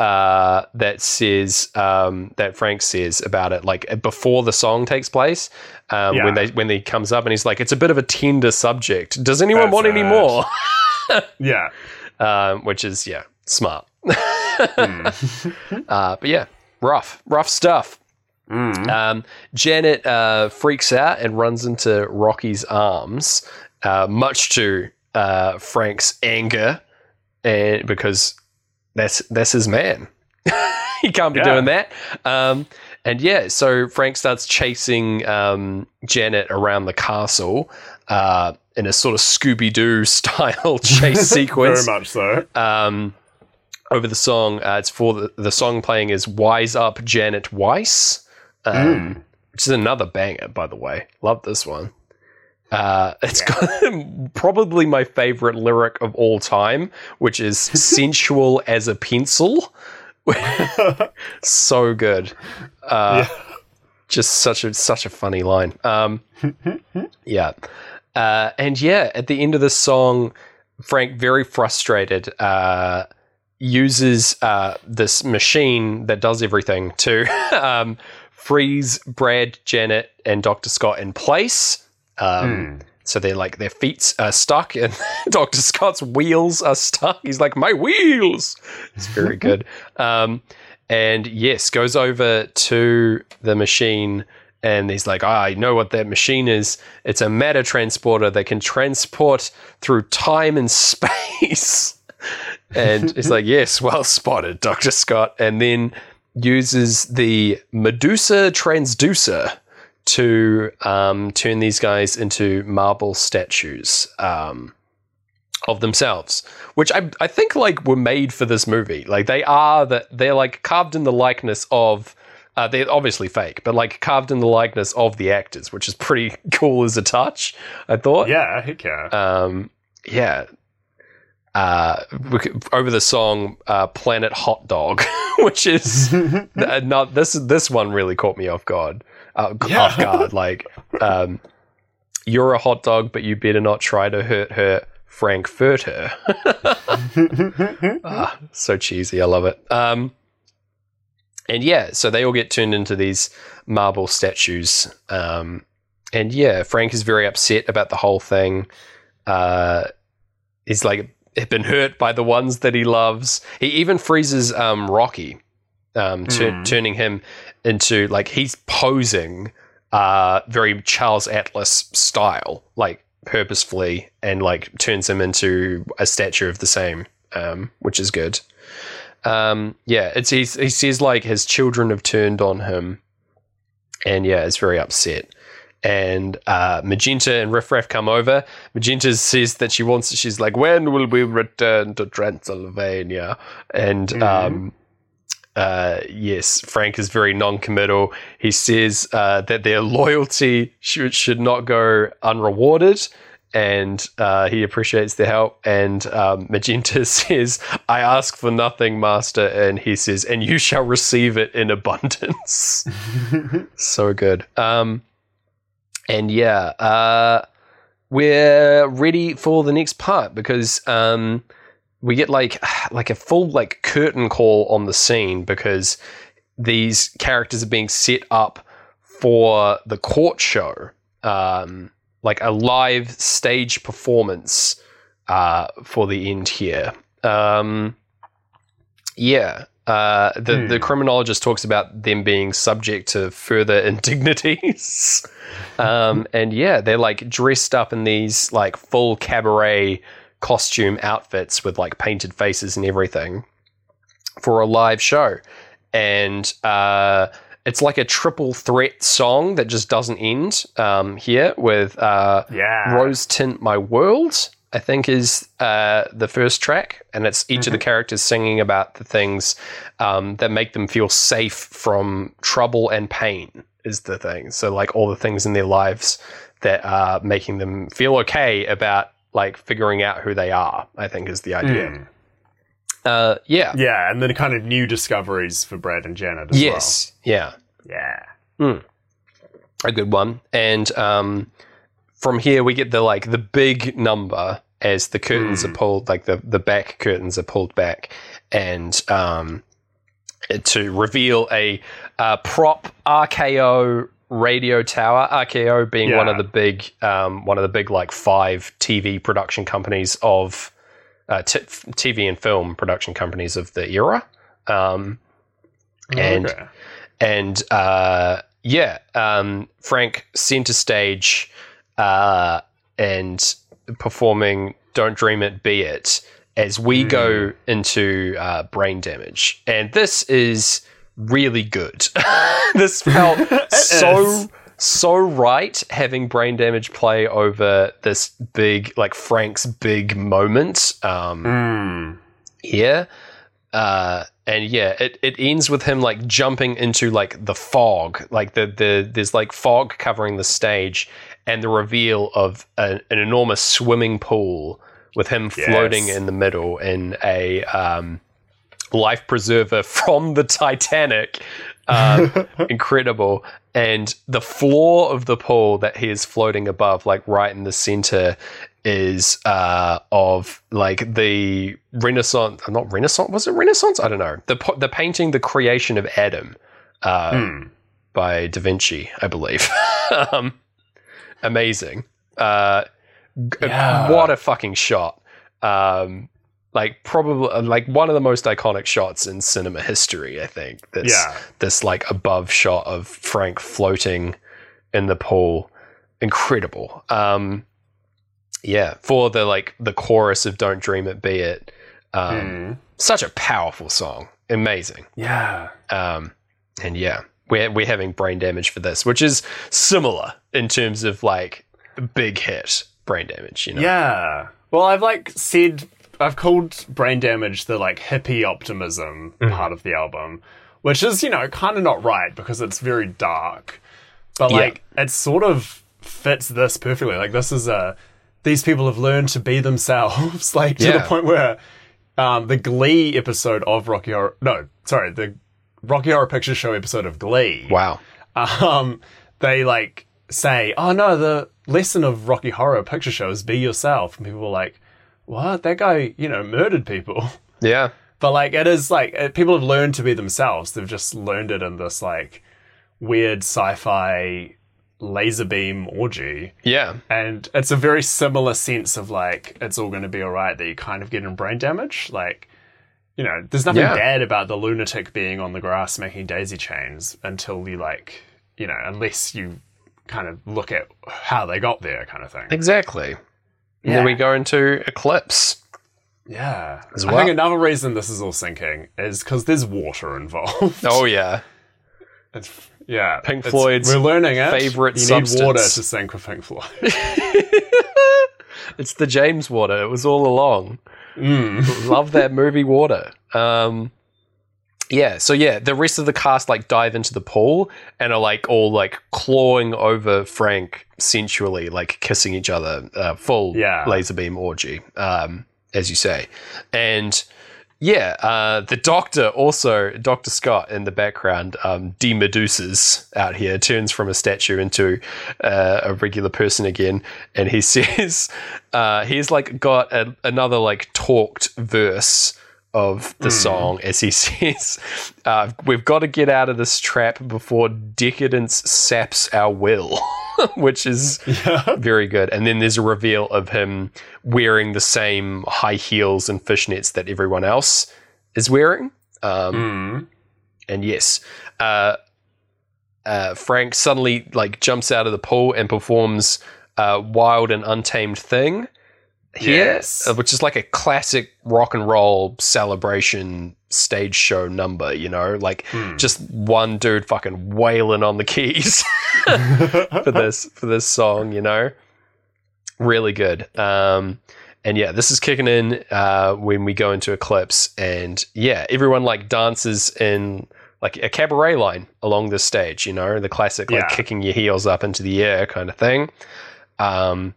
uh, that says um, that Frank says about it, like before the song takes place, um, Yeah. when they when he comes up and he's like, "It's a bit of a tender subject. Does anyone That's want any more?" (laughs) Yeah. um, which is yeah, smart. Hmm. (laughs) uh, but yeah, rough, rough stuff. Um, Janet uh, freaks out and runs into Rocky's arms, uh, much to uh, Frank's anger, and because that's that's his man. (laughs) he can't be Yeah. doing that. Um, and yeah, so Frank starts chasing um, Janet around the castle uh, in a sort of Scooby Doo (laughs) style (laughs) chase sequence Very much so. um, over the song. Uh, it's for the, the song playing is "Wise Up, Janet Weiss," um, which is another banger, by the way. Love this one. Uh, (laughs) it's got (laughs) probably my favorite lyric of all time, which is (laughs) "sensual as a pencil." so good. Uh, Just such a such a funny line. Um, yeah, uh, and yeah, at the end of the song, Frank, very frustrated, uh, uses uh, this machine that does everything to um, freeze Brad, Janet, and Doctor Scott in place. Um, So they're like their feet are stuck, and (laughs) Doctor Scott's wheels are stuck. He's like, "My wheels!" It's very good. (laughs) Um, and yes, goes over to the machine. And he's like, "Ah, I know what that machine is. It's a matter transporter that can transport through time and (laughs) space. and he's like, Yes, well spotted, Dr. Scott. And then uses the Medusa transducer to um, turn these guys into marble statues um, of themselves, which I, I think like were made for this movie. Like they are that they're like carved in the likeness of. Uh, they're obviously fake, but like carved in the likeness of the actors, which is pretty (laughs) cool as a touch. I thought. Yeah, heck yeah. Um, yeah. Uh, over the song uh, "Planet Hot Dog," (laughs) which is (laughs) uh, not this. This one really caught me off guard. Uh, Yeah. Off guard, like um, you're a hot dog, but you better not try to hurt her. Frankfurter. (laughs) Ah, so cheesy. I love it. Um, and yeah, so they all get turned into these marble statues. Um, and yeah, Frank is very upset about the whole thing. Uh, he's like been hurt by the ones that he loves. He even freezes um, Rocky, um, tu- Hmm. turning him into like he's posing uh, very Charles Atlas style, like purposefully, and like turns him into a statue of the same, um, which is good. Um, yeah, it's he's, he says like his children have turned on him, and yeah, it's very upset. And uh, Magenta and Riff Raff come over. Magenta says that she wants. She's like, "When will we return to Transylvania?" And um, uh, yes, Frank is very non-committal. He says uh, that their loyalty should should not go unrewarded, and uh, he appreciates the help. And um, (laughs) Magenta says, "I ask for nothing, Master," and he says, "And you shall receive it in abundance." (laughs) so good. Um, and yeah, uh, we're ready for the next part because um, we get like (sighs) like a full like curtain call on the scene because these characters are being set up for the court show, um, like a live stage performance uh, for the end here. Um, yeah. Uh, the the criminologist talks about them being subject to further (laughs) indignities, um, and yeah, they're like dressed up in these like full cabaret costume outfits with like painted faces and everything for a live show, and uh, it's like a triple threat song that just doesn't end um, here with uh, Yeah. Rose Tint My World, I think is uh, the first track. And it's each of the characters singing about the things um, that make them feel safe from trouble and pain, is the thing. So, like, all the things in their lives that are making them feel okay about, like, figuring out who they are, I think is the idea. Mm. Uh, yeah. Yeah, and then kind of new discoveries for Brad and Janet as Yes. Yeah. well. Yeah. a good one. And um, from here, we get the like the big number as the curtains are pulled, like the the back curtains are pulled back, and um, to reveal a uh, prop RKO radio tower. RKO being one of the big um, one of the big like five TV production companies of uh, t- TV and film production companies of the era. Um, and Okay. and uh, yeah, um, Frank center stage uh, and performing "Don't Dream It, Be It" as we go into uh, brain damage, and this is really good. (laughs) this felt (laughs) so is. so right having brain damage play over this big like Frank's big moment um, Mm. here. Uh, and yeah, it, it ends with him like jumping into like the fog, like the, the there's like fog covering the stage, and the reveal of a, an enormous swimming pool with him floating Yes. in the middle in a um, life preserver (laughs) from the Titanic. Um, (laughs) incredible. And the floor of the pool that he is floating above, like right in the center, is uh, of like the Renaissance. Not Renaissance. Was it Renaissance? I don't know. The the painting, the creation of Adam, uh, Hmm. by Da Vinci, I believe. (laughs) um, amazing. Uh, Yeah. What a fucking shot. Um, like probably uh, like one of the most iconic shots in cinema history. I think. This, Yeah. This like above shot of Frank floating in the pool, incredible. Um, yeah, for the like the chorus of "Don't Dream It, Be It." Um, Mm. Such a powerful song, amazing. Yeah. Um, and yeah, we're we're having brain damage for this, which is similar in terms of like big hit brain damage. You know, Yeah. Well, I've like said I've called brain damage the like hippie optimism Mm-hmm. part of the album, which is you know kind of not right because it's very dark, but Yeah. like it sort of fits this perfectly. Like this is a these people have learned to be themselves, (laughs) like to Yeah. the point where um, the Glee episode of Rocky Horror no sorry the Rocky Horror Picture Show episode of Glee Wow. um, they like say, "Oh no, the lesson of Rocky Horror Picture Show is be yourself," and people were like, "What? That guy, you know, murdered people." (laughs) Yeah. But like, it is like it, people have learned to be themselves. They've just learned it in this like weird sci-fi laser beam orgy, Yeah. and it's a very similar sense of like it's all going to be all right that you kind of get in brain damage, like. You know, there's nothing Yeah. bad about the lunatic being on the grass making daisy chains until you like, you know, unless you kind of look at how they got there, kind of thing. Exactly. And Yeah. then we go into Eclipse. Yeah. As well. I think another reason this is all sinking is because there's water involved. Oh yeah. (laughs) It's, yeah. Pink Floyd's We're learning it. favourite You need water to sink with Pink Floyd. (laughs) It's the James water. It was all along. Mm. (laughs) Love that movie Water. Um, yeah, so yeah, the rest of the cast like dive into the pool and are like all like clawing over Frank sensually, like kissing each other, uh, full Yeah. laser beam orgy, um, as you say. And yeah, uh, the doctor also, Dr. Scott in the background, um, de-meduses out here, turns from a statue into uh, a regular person again. And he (laughs) says, uh, he's like got a, another like talked verse of the song as he (laughs) says, uh, We've got to get out of this trap before decadence saps our will, (laughs) which is very good. And then there's a reveal of him wearing the same high heels and fishnets that everyone else is wearing. Um, Mm. and yes, uh, uh, Frank suddenly like jumps out of the pool and performs uh, "Wild and Untamed Thing" here, Yes. uh, which is like a classic rock and roll celebration stage show number. You know, like Hmm. just one dude fucking wailing on the keys (laughs) for this for this song. You know, really good. Um, and yeah, this is kicking in uh, when we go into Eclipse, and yeah, everyone like dances in like a cabaret line along the stage. You know, the classic like Yeah. kicking your heels up into the air kind of thing. Um,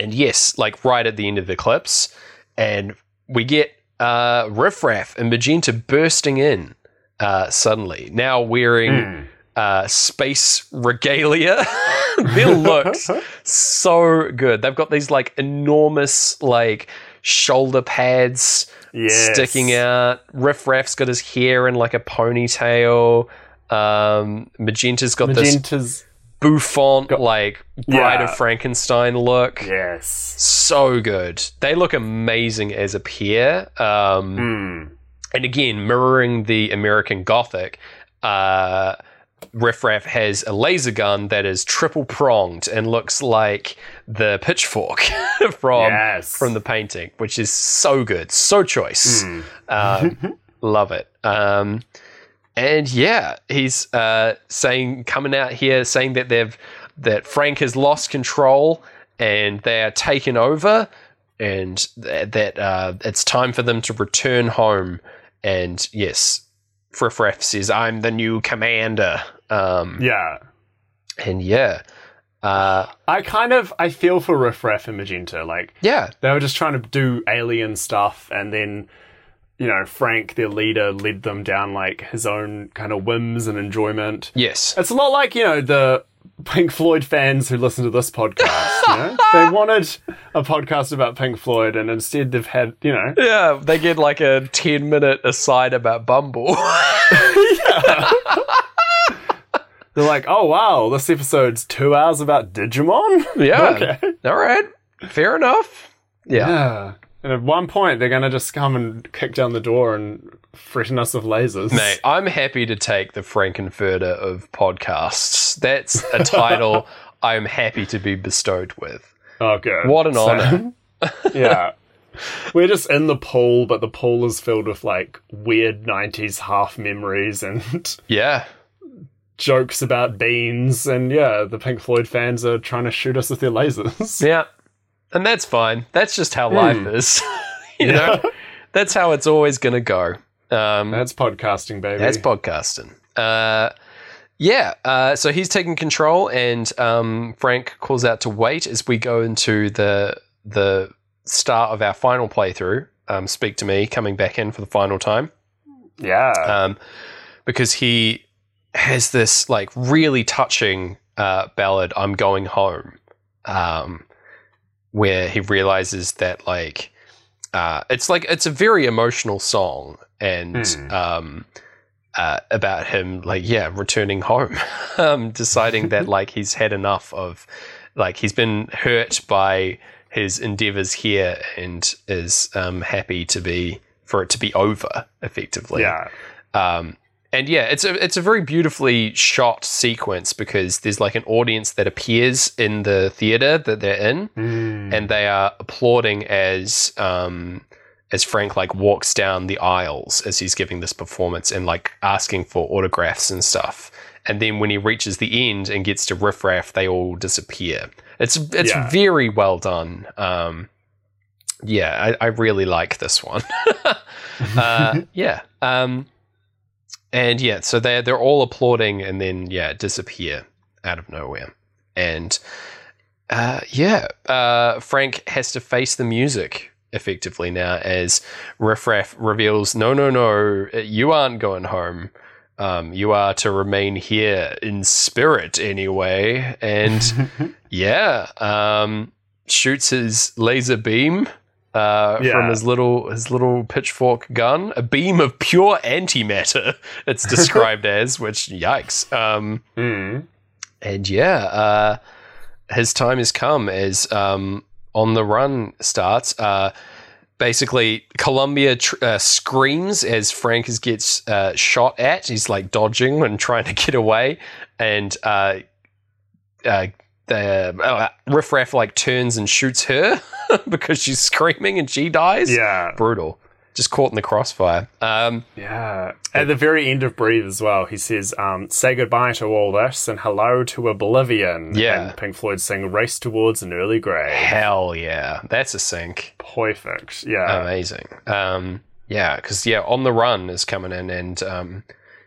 and yes, like right at the end of Eclipse, and we get uh, Riff Raff and Magenta bursting in uh, suddenly, now wearing Mm. uh, space regalia. (laughs) Their looks so good. They've got these like enormous like shoulder pads Yes. sticking out. Riff Raff's got his hair in like a ponytail. Um, Magenta's got this Magenta's. Bouffant like Bride Yeah. of Frankenstein look. Yes. So good. They look amazing as a pair. Um, Mm. and again, mirroring the American Gothic, uh, Riff Raff has a laser gun that is triple pronged and looks like the pitchfork (laughs) from Yes. from the painting, which is so good, so choice. Uh, (laughs) love it. Um, and yeah, he's uh, saying coming out here saying that they've that Frank has lost control and they are taken over, and th- that uh, it's time for them to return home. And yes, Riff Raff says, "I'm the new commander." Um, Yeah. and yeah, uh, I kind of I feel for Riff Raff and Magenta. Like yeah, they were just trying to do alien stuff, and then you know Frank, their leader, led them down like his own kind of whims and enjoyment. yes, It's a lot like you know the Pink Floyd fans who listen to this podcast. You know? (laughs) they wanted a podcast about Pink Floyd, and instead they've had you know yeah. They get like a ten minute aside about Bumble. yeah. (laughs) (laughs) they're like, oh wow, this episode's two hours about Digimon. yeah, okay. all right, fair enough. Yeah. Yeah. And at one point, they're going to just come and kick down the door and threaten us with lasers. Mate, I'm happy to take the Frank-N-Furter of podcasts. That's a title (laughs) I'm happy to be bestowed with. Oh, good. What an So- honor. yeah. We're just in the pool, but the pool is filled with like weird 90s half memories and (laughs) Yeah. jokes about beans. And yeah, the Pink Floyd fans are trying to shoot us with their lasers. Yeah. And that's fine. That's just how life is. (laughs) you Yeah. know? That's how it's always going to go. Um, That's podcasting, baby. That's podcasting. Uh, yeah, uh, so he's taking control, and um, Frank calls out to wait as we go into the the start of our final playthrough. Um, Speak to me, coming back in for the final time, yeah. um, because he has this like really touching uh, ballad, "I'm Going Home," um, where he realizes that like uh, it's like it's a very emotional song, and Hmm. um, uh, about him like yeah returning home, (laughs) um, deciding that (laughs) like he's had enough of like he's been hurt by his endeavors here and is um, happy to be for it to be over effectively. yeah. Um, and yeah, it's a it's a very beautifully shot sequence because there's like an audience that appears in the theater that they're in, Mm. and they are applauding as um, as Frank like walks down the aisles as he's giving this performance and like asking for autographs and stuff. And then when he reaches the end and gets to Riff Raff, they all disappear. It's it's Yeah. very well done. Um, yeah, I, I really like this one. (laughs) uh, (laughs) yeah. Um, and yeah, so they're they're all applauding and then yeah, disappear out of nowhere. And uh, yeah, uh, Frank has to face the music effectively now as Riff Raff reveals, no, no, no, you aren't going home. Um, you are to remain here in spirit anyway. And (laughs) yeah, um, shoots his laser beam uh, Yeah. from his little his little pitchfork gun, a beam of pure antimatter. (laughs) It's described (laughs) as, which yikes. Um, Mm. and yeah, uh, his time has come as um, on the run starts. Uh, basically, Columbia tr- uh, screams as Frank is- gets uh, shot at. He's like dodging and trying to get away, and uh, uh, the uh, Riff Raff like turns and shoots her (laughs) because she's screaming and she dies. Yeah. brutal. Just caught in the crossfire. Um, Yeah. At the very end of Breathe as well, he says, um, say goodbye to all this and hello to oblivion. Yeah. And Pink Floyd sing Race Towards an Early Grave. hell yeah, that's a sync. Perfect. Yeah. amazing. Um, yeah, because yeah, on the run is coming in, and um,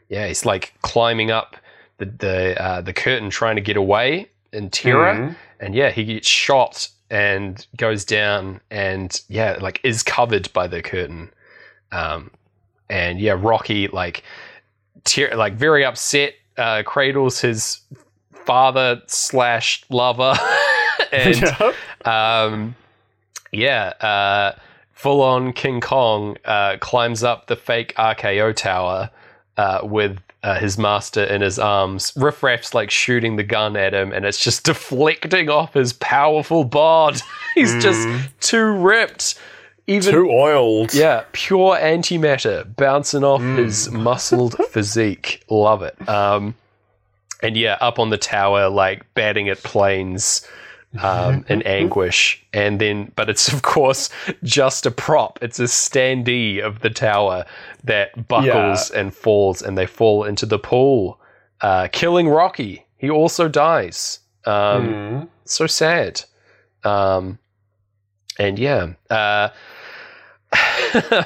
yeah, he's like climbing up the the uh, the curtain, trying to get away in terror, Mhm. and yeah, he gets shot and goes down, and yeah, like is covered by the curtain, um, and yeah, Rocky like tear like very upset, uh, cradles his father slash lover, (laughs) and (laughs) Yep. um, yeah, uh, full on King Kong uh, climbs up the fake RKO tower uh, with uh, his master in his arms. Riff Raff's like shooting the gun at him, and it's just (laughs) deflecting off his powerful bod. (laughs) He's just too ripped. even Too oiled. yeah, pure antimatter bouncing off his muscled (laughs) physique. Love it. Um, and yeah, up on the tower, like batting at planes um, (laughs) in anguish. And then, but it's of course just a prop. It's a standee of the tower that buckles and falls, and they fall into the pool, uh, killing Rocky. He also dies. Um, Mm. so sad. Um, and yeah, uh, (laughs)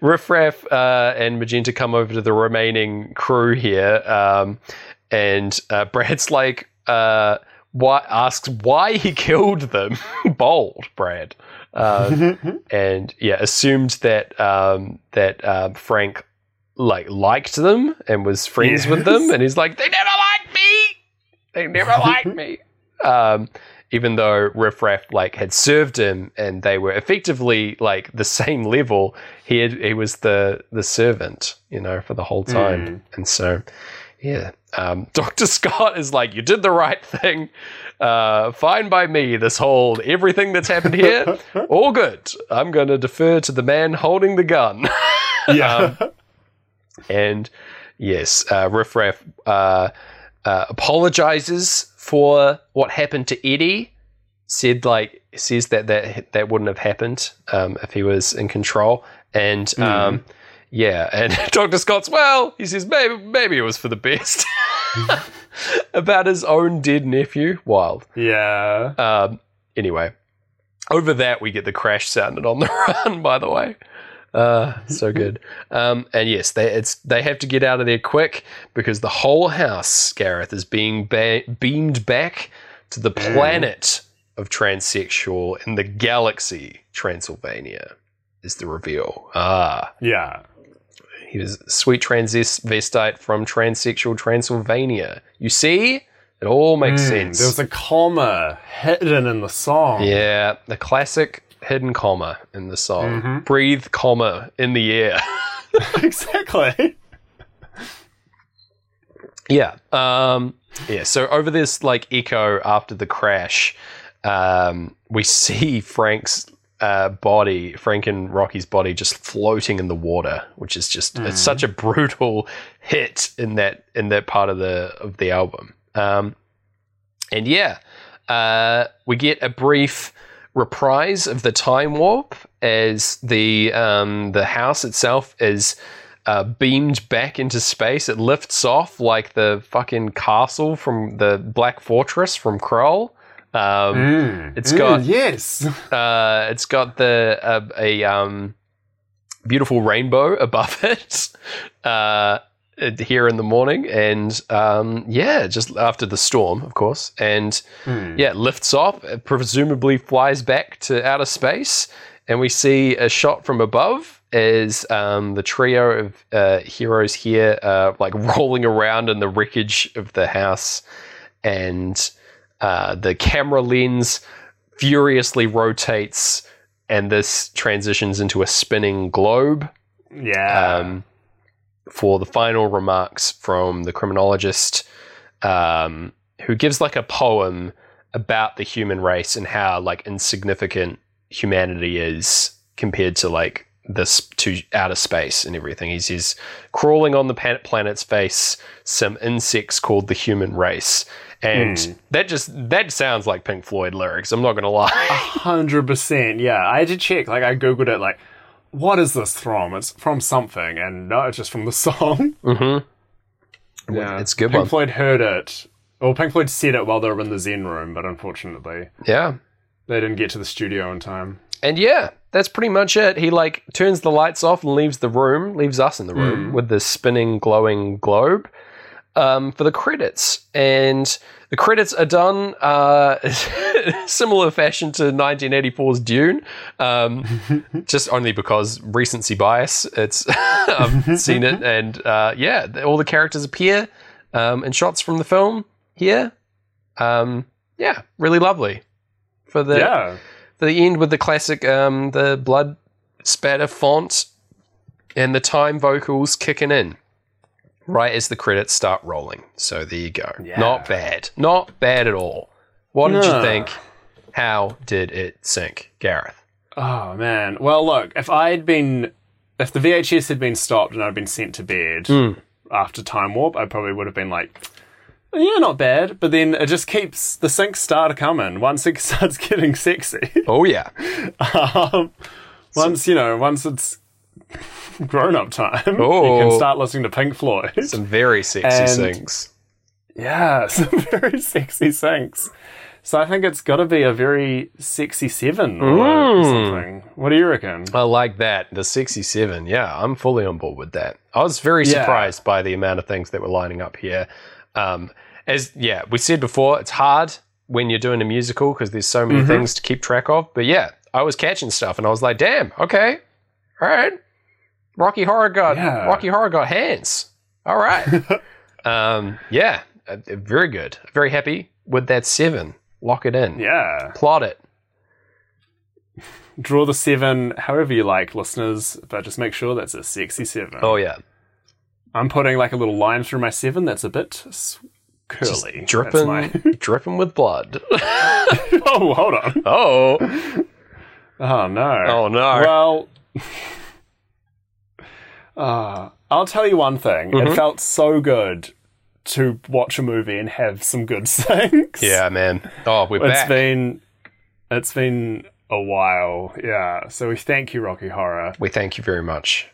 Riff Raff uh, and Magenta come over to the remaining crew here, um, and uh, Brad's like, uh, why asks why he (laughs) killed them. (laughs) Bold, Brad, um, (laughs) and yeah, assumed that um, that uh, Frank like liked them and was friends with them, and he's like, they never liked me. They never liked me. Um, even though Riff Raff like had served him and they were effectively like the same level, he had, he was the the servant, you know, for the whole time. And so, yeah, um, (laughs) Doctor Scott is like, you did the right thing. Uh, fine by me. This whole everything that's happened here, (laughs) all good. I'm going to defer to the man holding the gun. (laughs) Yeah. And yes, uh, Riff Raff uh, uh, apologizes for what happened to Eddie. Said like says that that that wouldn't have happened um, if he was in control. And um, yeah, and (laughs) Doctor Scott's well, he says maybe maybe it was for the best. (laughs) About his own dead nephew, wild. yeah. Um, anyway, over that we get the crash sounded on the (laughs) run. By the way, uh, so good. Um, and yes, they it's they have to get out of there quick because the whole house, Gareth, is being ba- beamed back to the planet of transsexual in the galaxy Transylvania. Is the reveal? Ah, Yeah. He was sweet transvestite from transsexual Transylvania. You see, it all makes Mm, sense. There was a comma hidden in the song. Yeah, the classic hidden comma in the song. Mhm. Breathe comma in the air. (laughs) exactly. yeah. Um yeah, so over this like echo after the crash, um, we (laughs) see Frank's uh, body, Frank and Rocky's body just floating in the water, which is just it's such a brutal hit in that in that part of the of the album. Um and yeah, uh, we get a brief reprise of the time warp as the um, the house itself is uh, beamed back into space. It lifts off like the fucking castle from the Black Fortress from Krull. Um, Mm, It's mm, got- yes. (laughs) uh, it's got the uh, a um, beautiful rainbow (laughs) above it uh, here in the morning, and um, yeah, just after the storm, of course, and Mm. yeah, it lifts off, presumably flies back to outer space, and we see a shot from above as um, the trio of uh, heroes here, uh, like (laughs) rolling around in the wreckage of the house, and uh, the camera lens furiously rotates, and this transitions into a spinning globe Yeah. um, for the final remarks from the criminologist, um, who gives like a poem about the human race and how like insignificant humanity is compared to like this to outer space and everything. He says, crawling on the planet's face, some insects called the human race. And Hmm. that just that sounds like Pink Floyd lyrics. I'm not gonna lie. Hundred percent. Yeah, I had to check. Like, I googled it. Like, what is this from? It's from something, and no, it's just from the (laughs) song. mm-hmm. Yeah, It's good Pink one. Floyd heard it. Well, Pink Floyd said it while they were in the Zen room, but unfortunately, Yeah. they didn't get to the studio in time. And yeah, that's pretty much it. He like turns the lights off and leaves the room, leaves us in the room with this spinning, glowing globe um, for the credits. And the credits are done uh, (laughs) similar fashion to 1984's Dune, um, (laughs) just only because recency bias. It's (laughs) I've seen it, and uh, yeah, all the characters appear um, in shots from the film here. Um, yeah, really lovely for the yeah, the end with the classic um, the blood spatter font and the time vocals kicking in right as the credits start rolling. So there you go. Yeah. Not bad. Not bad at all. What did you think? How did it sink, Gareth? Oh man. Well, look, if I'd been, if the VHS had been stopped and I'd been sent to bed Hmm. after Time Warp, I probably would have been like, yeah, not bad. But then it just keeps the syncs start coming once it (laughs) starts getting sexy. Oh yeah. (laughs) um, once you know, once it's (laughs) grown up time, you Oh. can start listening to Pink Floyd. Some very sexy And- things. Yeah, (laughs) some very sexy syncs. So I think it's got to be a very sexy seven or Mm. something. What do you reckon? I like that. The 67. Yeah, I'm fully on board with that. I was very Yeah. surprised by the amount of things that were lining up here. Um, as yeah, we said before, it's hard when you're doing a musical because there's so Mm-hmm. many things to keep track of. But yeah, I was catching stuff and I was like, damn, okay, all right. Rocky Horror got Yeah. Rocky Horror got hands. All right. (laughs) um, yeah, uh, very good. Very happy with that seven. Lock it in. Yeah. Plot it. Draw the seven however you like, listeners, but just make sure that's a sexy seven. Oh yeah. I'm putting like a little line through my seven that's a bit curly. That's dripping, my- (laughs) (laughs) dripping with blood. oh, hold on. oh, Oh, no. oh no! Well, uh, I'll tell you one thing. Mm-hmm. It felt so good to watch a movie and have some good (laughs) things. yeah, man. Oh, we're It's back. been it's been a while. Yeah. So we thank you, Rocky Horror. we thank you very much.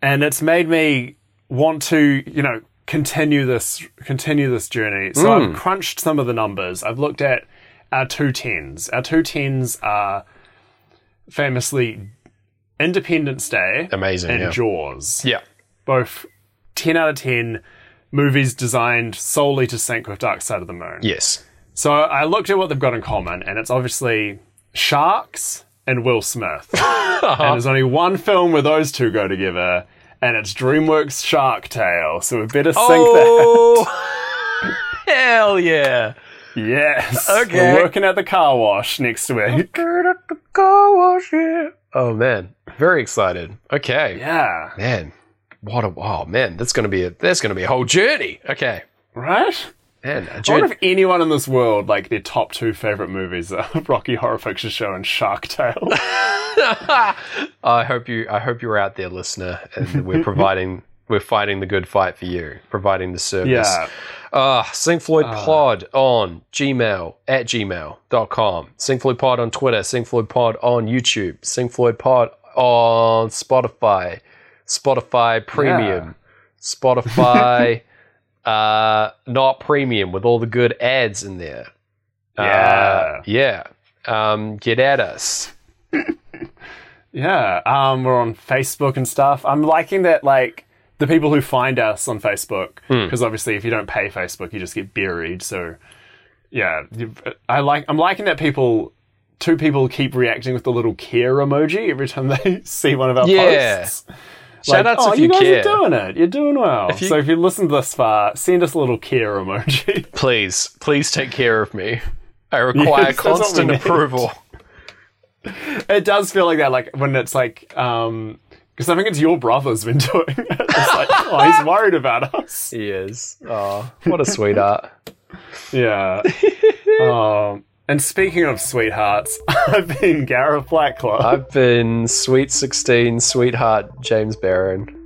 And it's made me want to, you know, continue this continue this journey. So Mm. I've crunched some of the numbers. I've looked at our two tens. Our two tens are famously Independence Day Amazing. and yeah. Jaws. yeah. Both 10 out of 10 movies designed solely to sync with Dark Side of the Moon. Yes. So I looked at what they've got in common, and it's obviously sharks and Will Smith. (laughs) and there's only one film where those two go together, and it's DreamWorks Shark Tale. So we better sync Oh, (laughs) hell yeah! that. Yes. Okay. We're working at the car wash next week. Oh man, very excited. Okay, Yeah. man. What a oh man, that's gonna be a that's gonna be a whole journey. Okay, Right? man, a I wonder journey. if anyone in this world, like, their top two favorite movies are (laughs) Rocky Horror Picture Show and Shark Tale. (laughs) I hope you I hope you're out there, listener, and we're (laughs) providing we're fighting the good fight for you, providing the service. yeah. Uh, SyncFloydPod on Gmail at gmail.com. Pod on Twitter. Sync Floyd Pod on YouTube. SyncFloydPod on Spotify. Spotify Premium. Spotify (laughs) uh, not premium with all the good ads in there. Uh, yeah. Um, get at us. (coughs) Yeah, um, we're on Facebook and stuff. I'm liking that, like the people who find us on Facebook, Hmm. because obviously, if you don't pay Facebook, you just get buried. So, yeah, I like. I'm liking that people, two people keep reacting with the little care emoji every time they (laughs) see one of our Yeah. posts. Shout outs oh, if you, you guys care. are doing it. You're doing well. you- so if you listen this far, send us a little care emoji. (laughs) Please, please take care of me. I require Yes, that's what we constant approval. it does feel like that, like when it's like, um, because I think it's your brother's been (laughs) doing it. It's like, oh, he's worried about us. He is. Oh, what a sweetheart. Yeah. um, and speaking of sweethearts, (laughs) I've been Gareth Blackclaw. I've been Sweet 16 Sweetheart James Barron.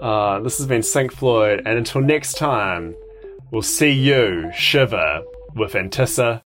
Uh, this has been Sync Floyd, and until next time, we'll see you shiver with Antissa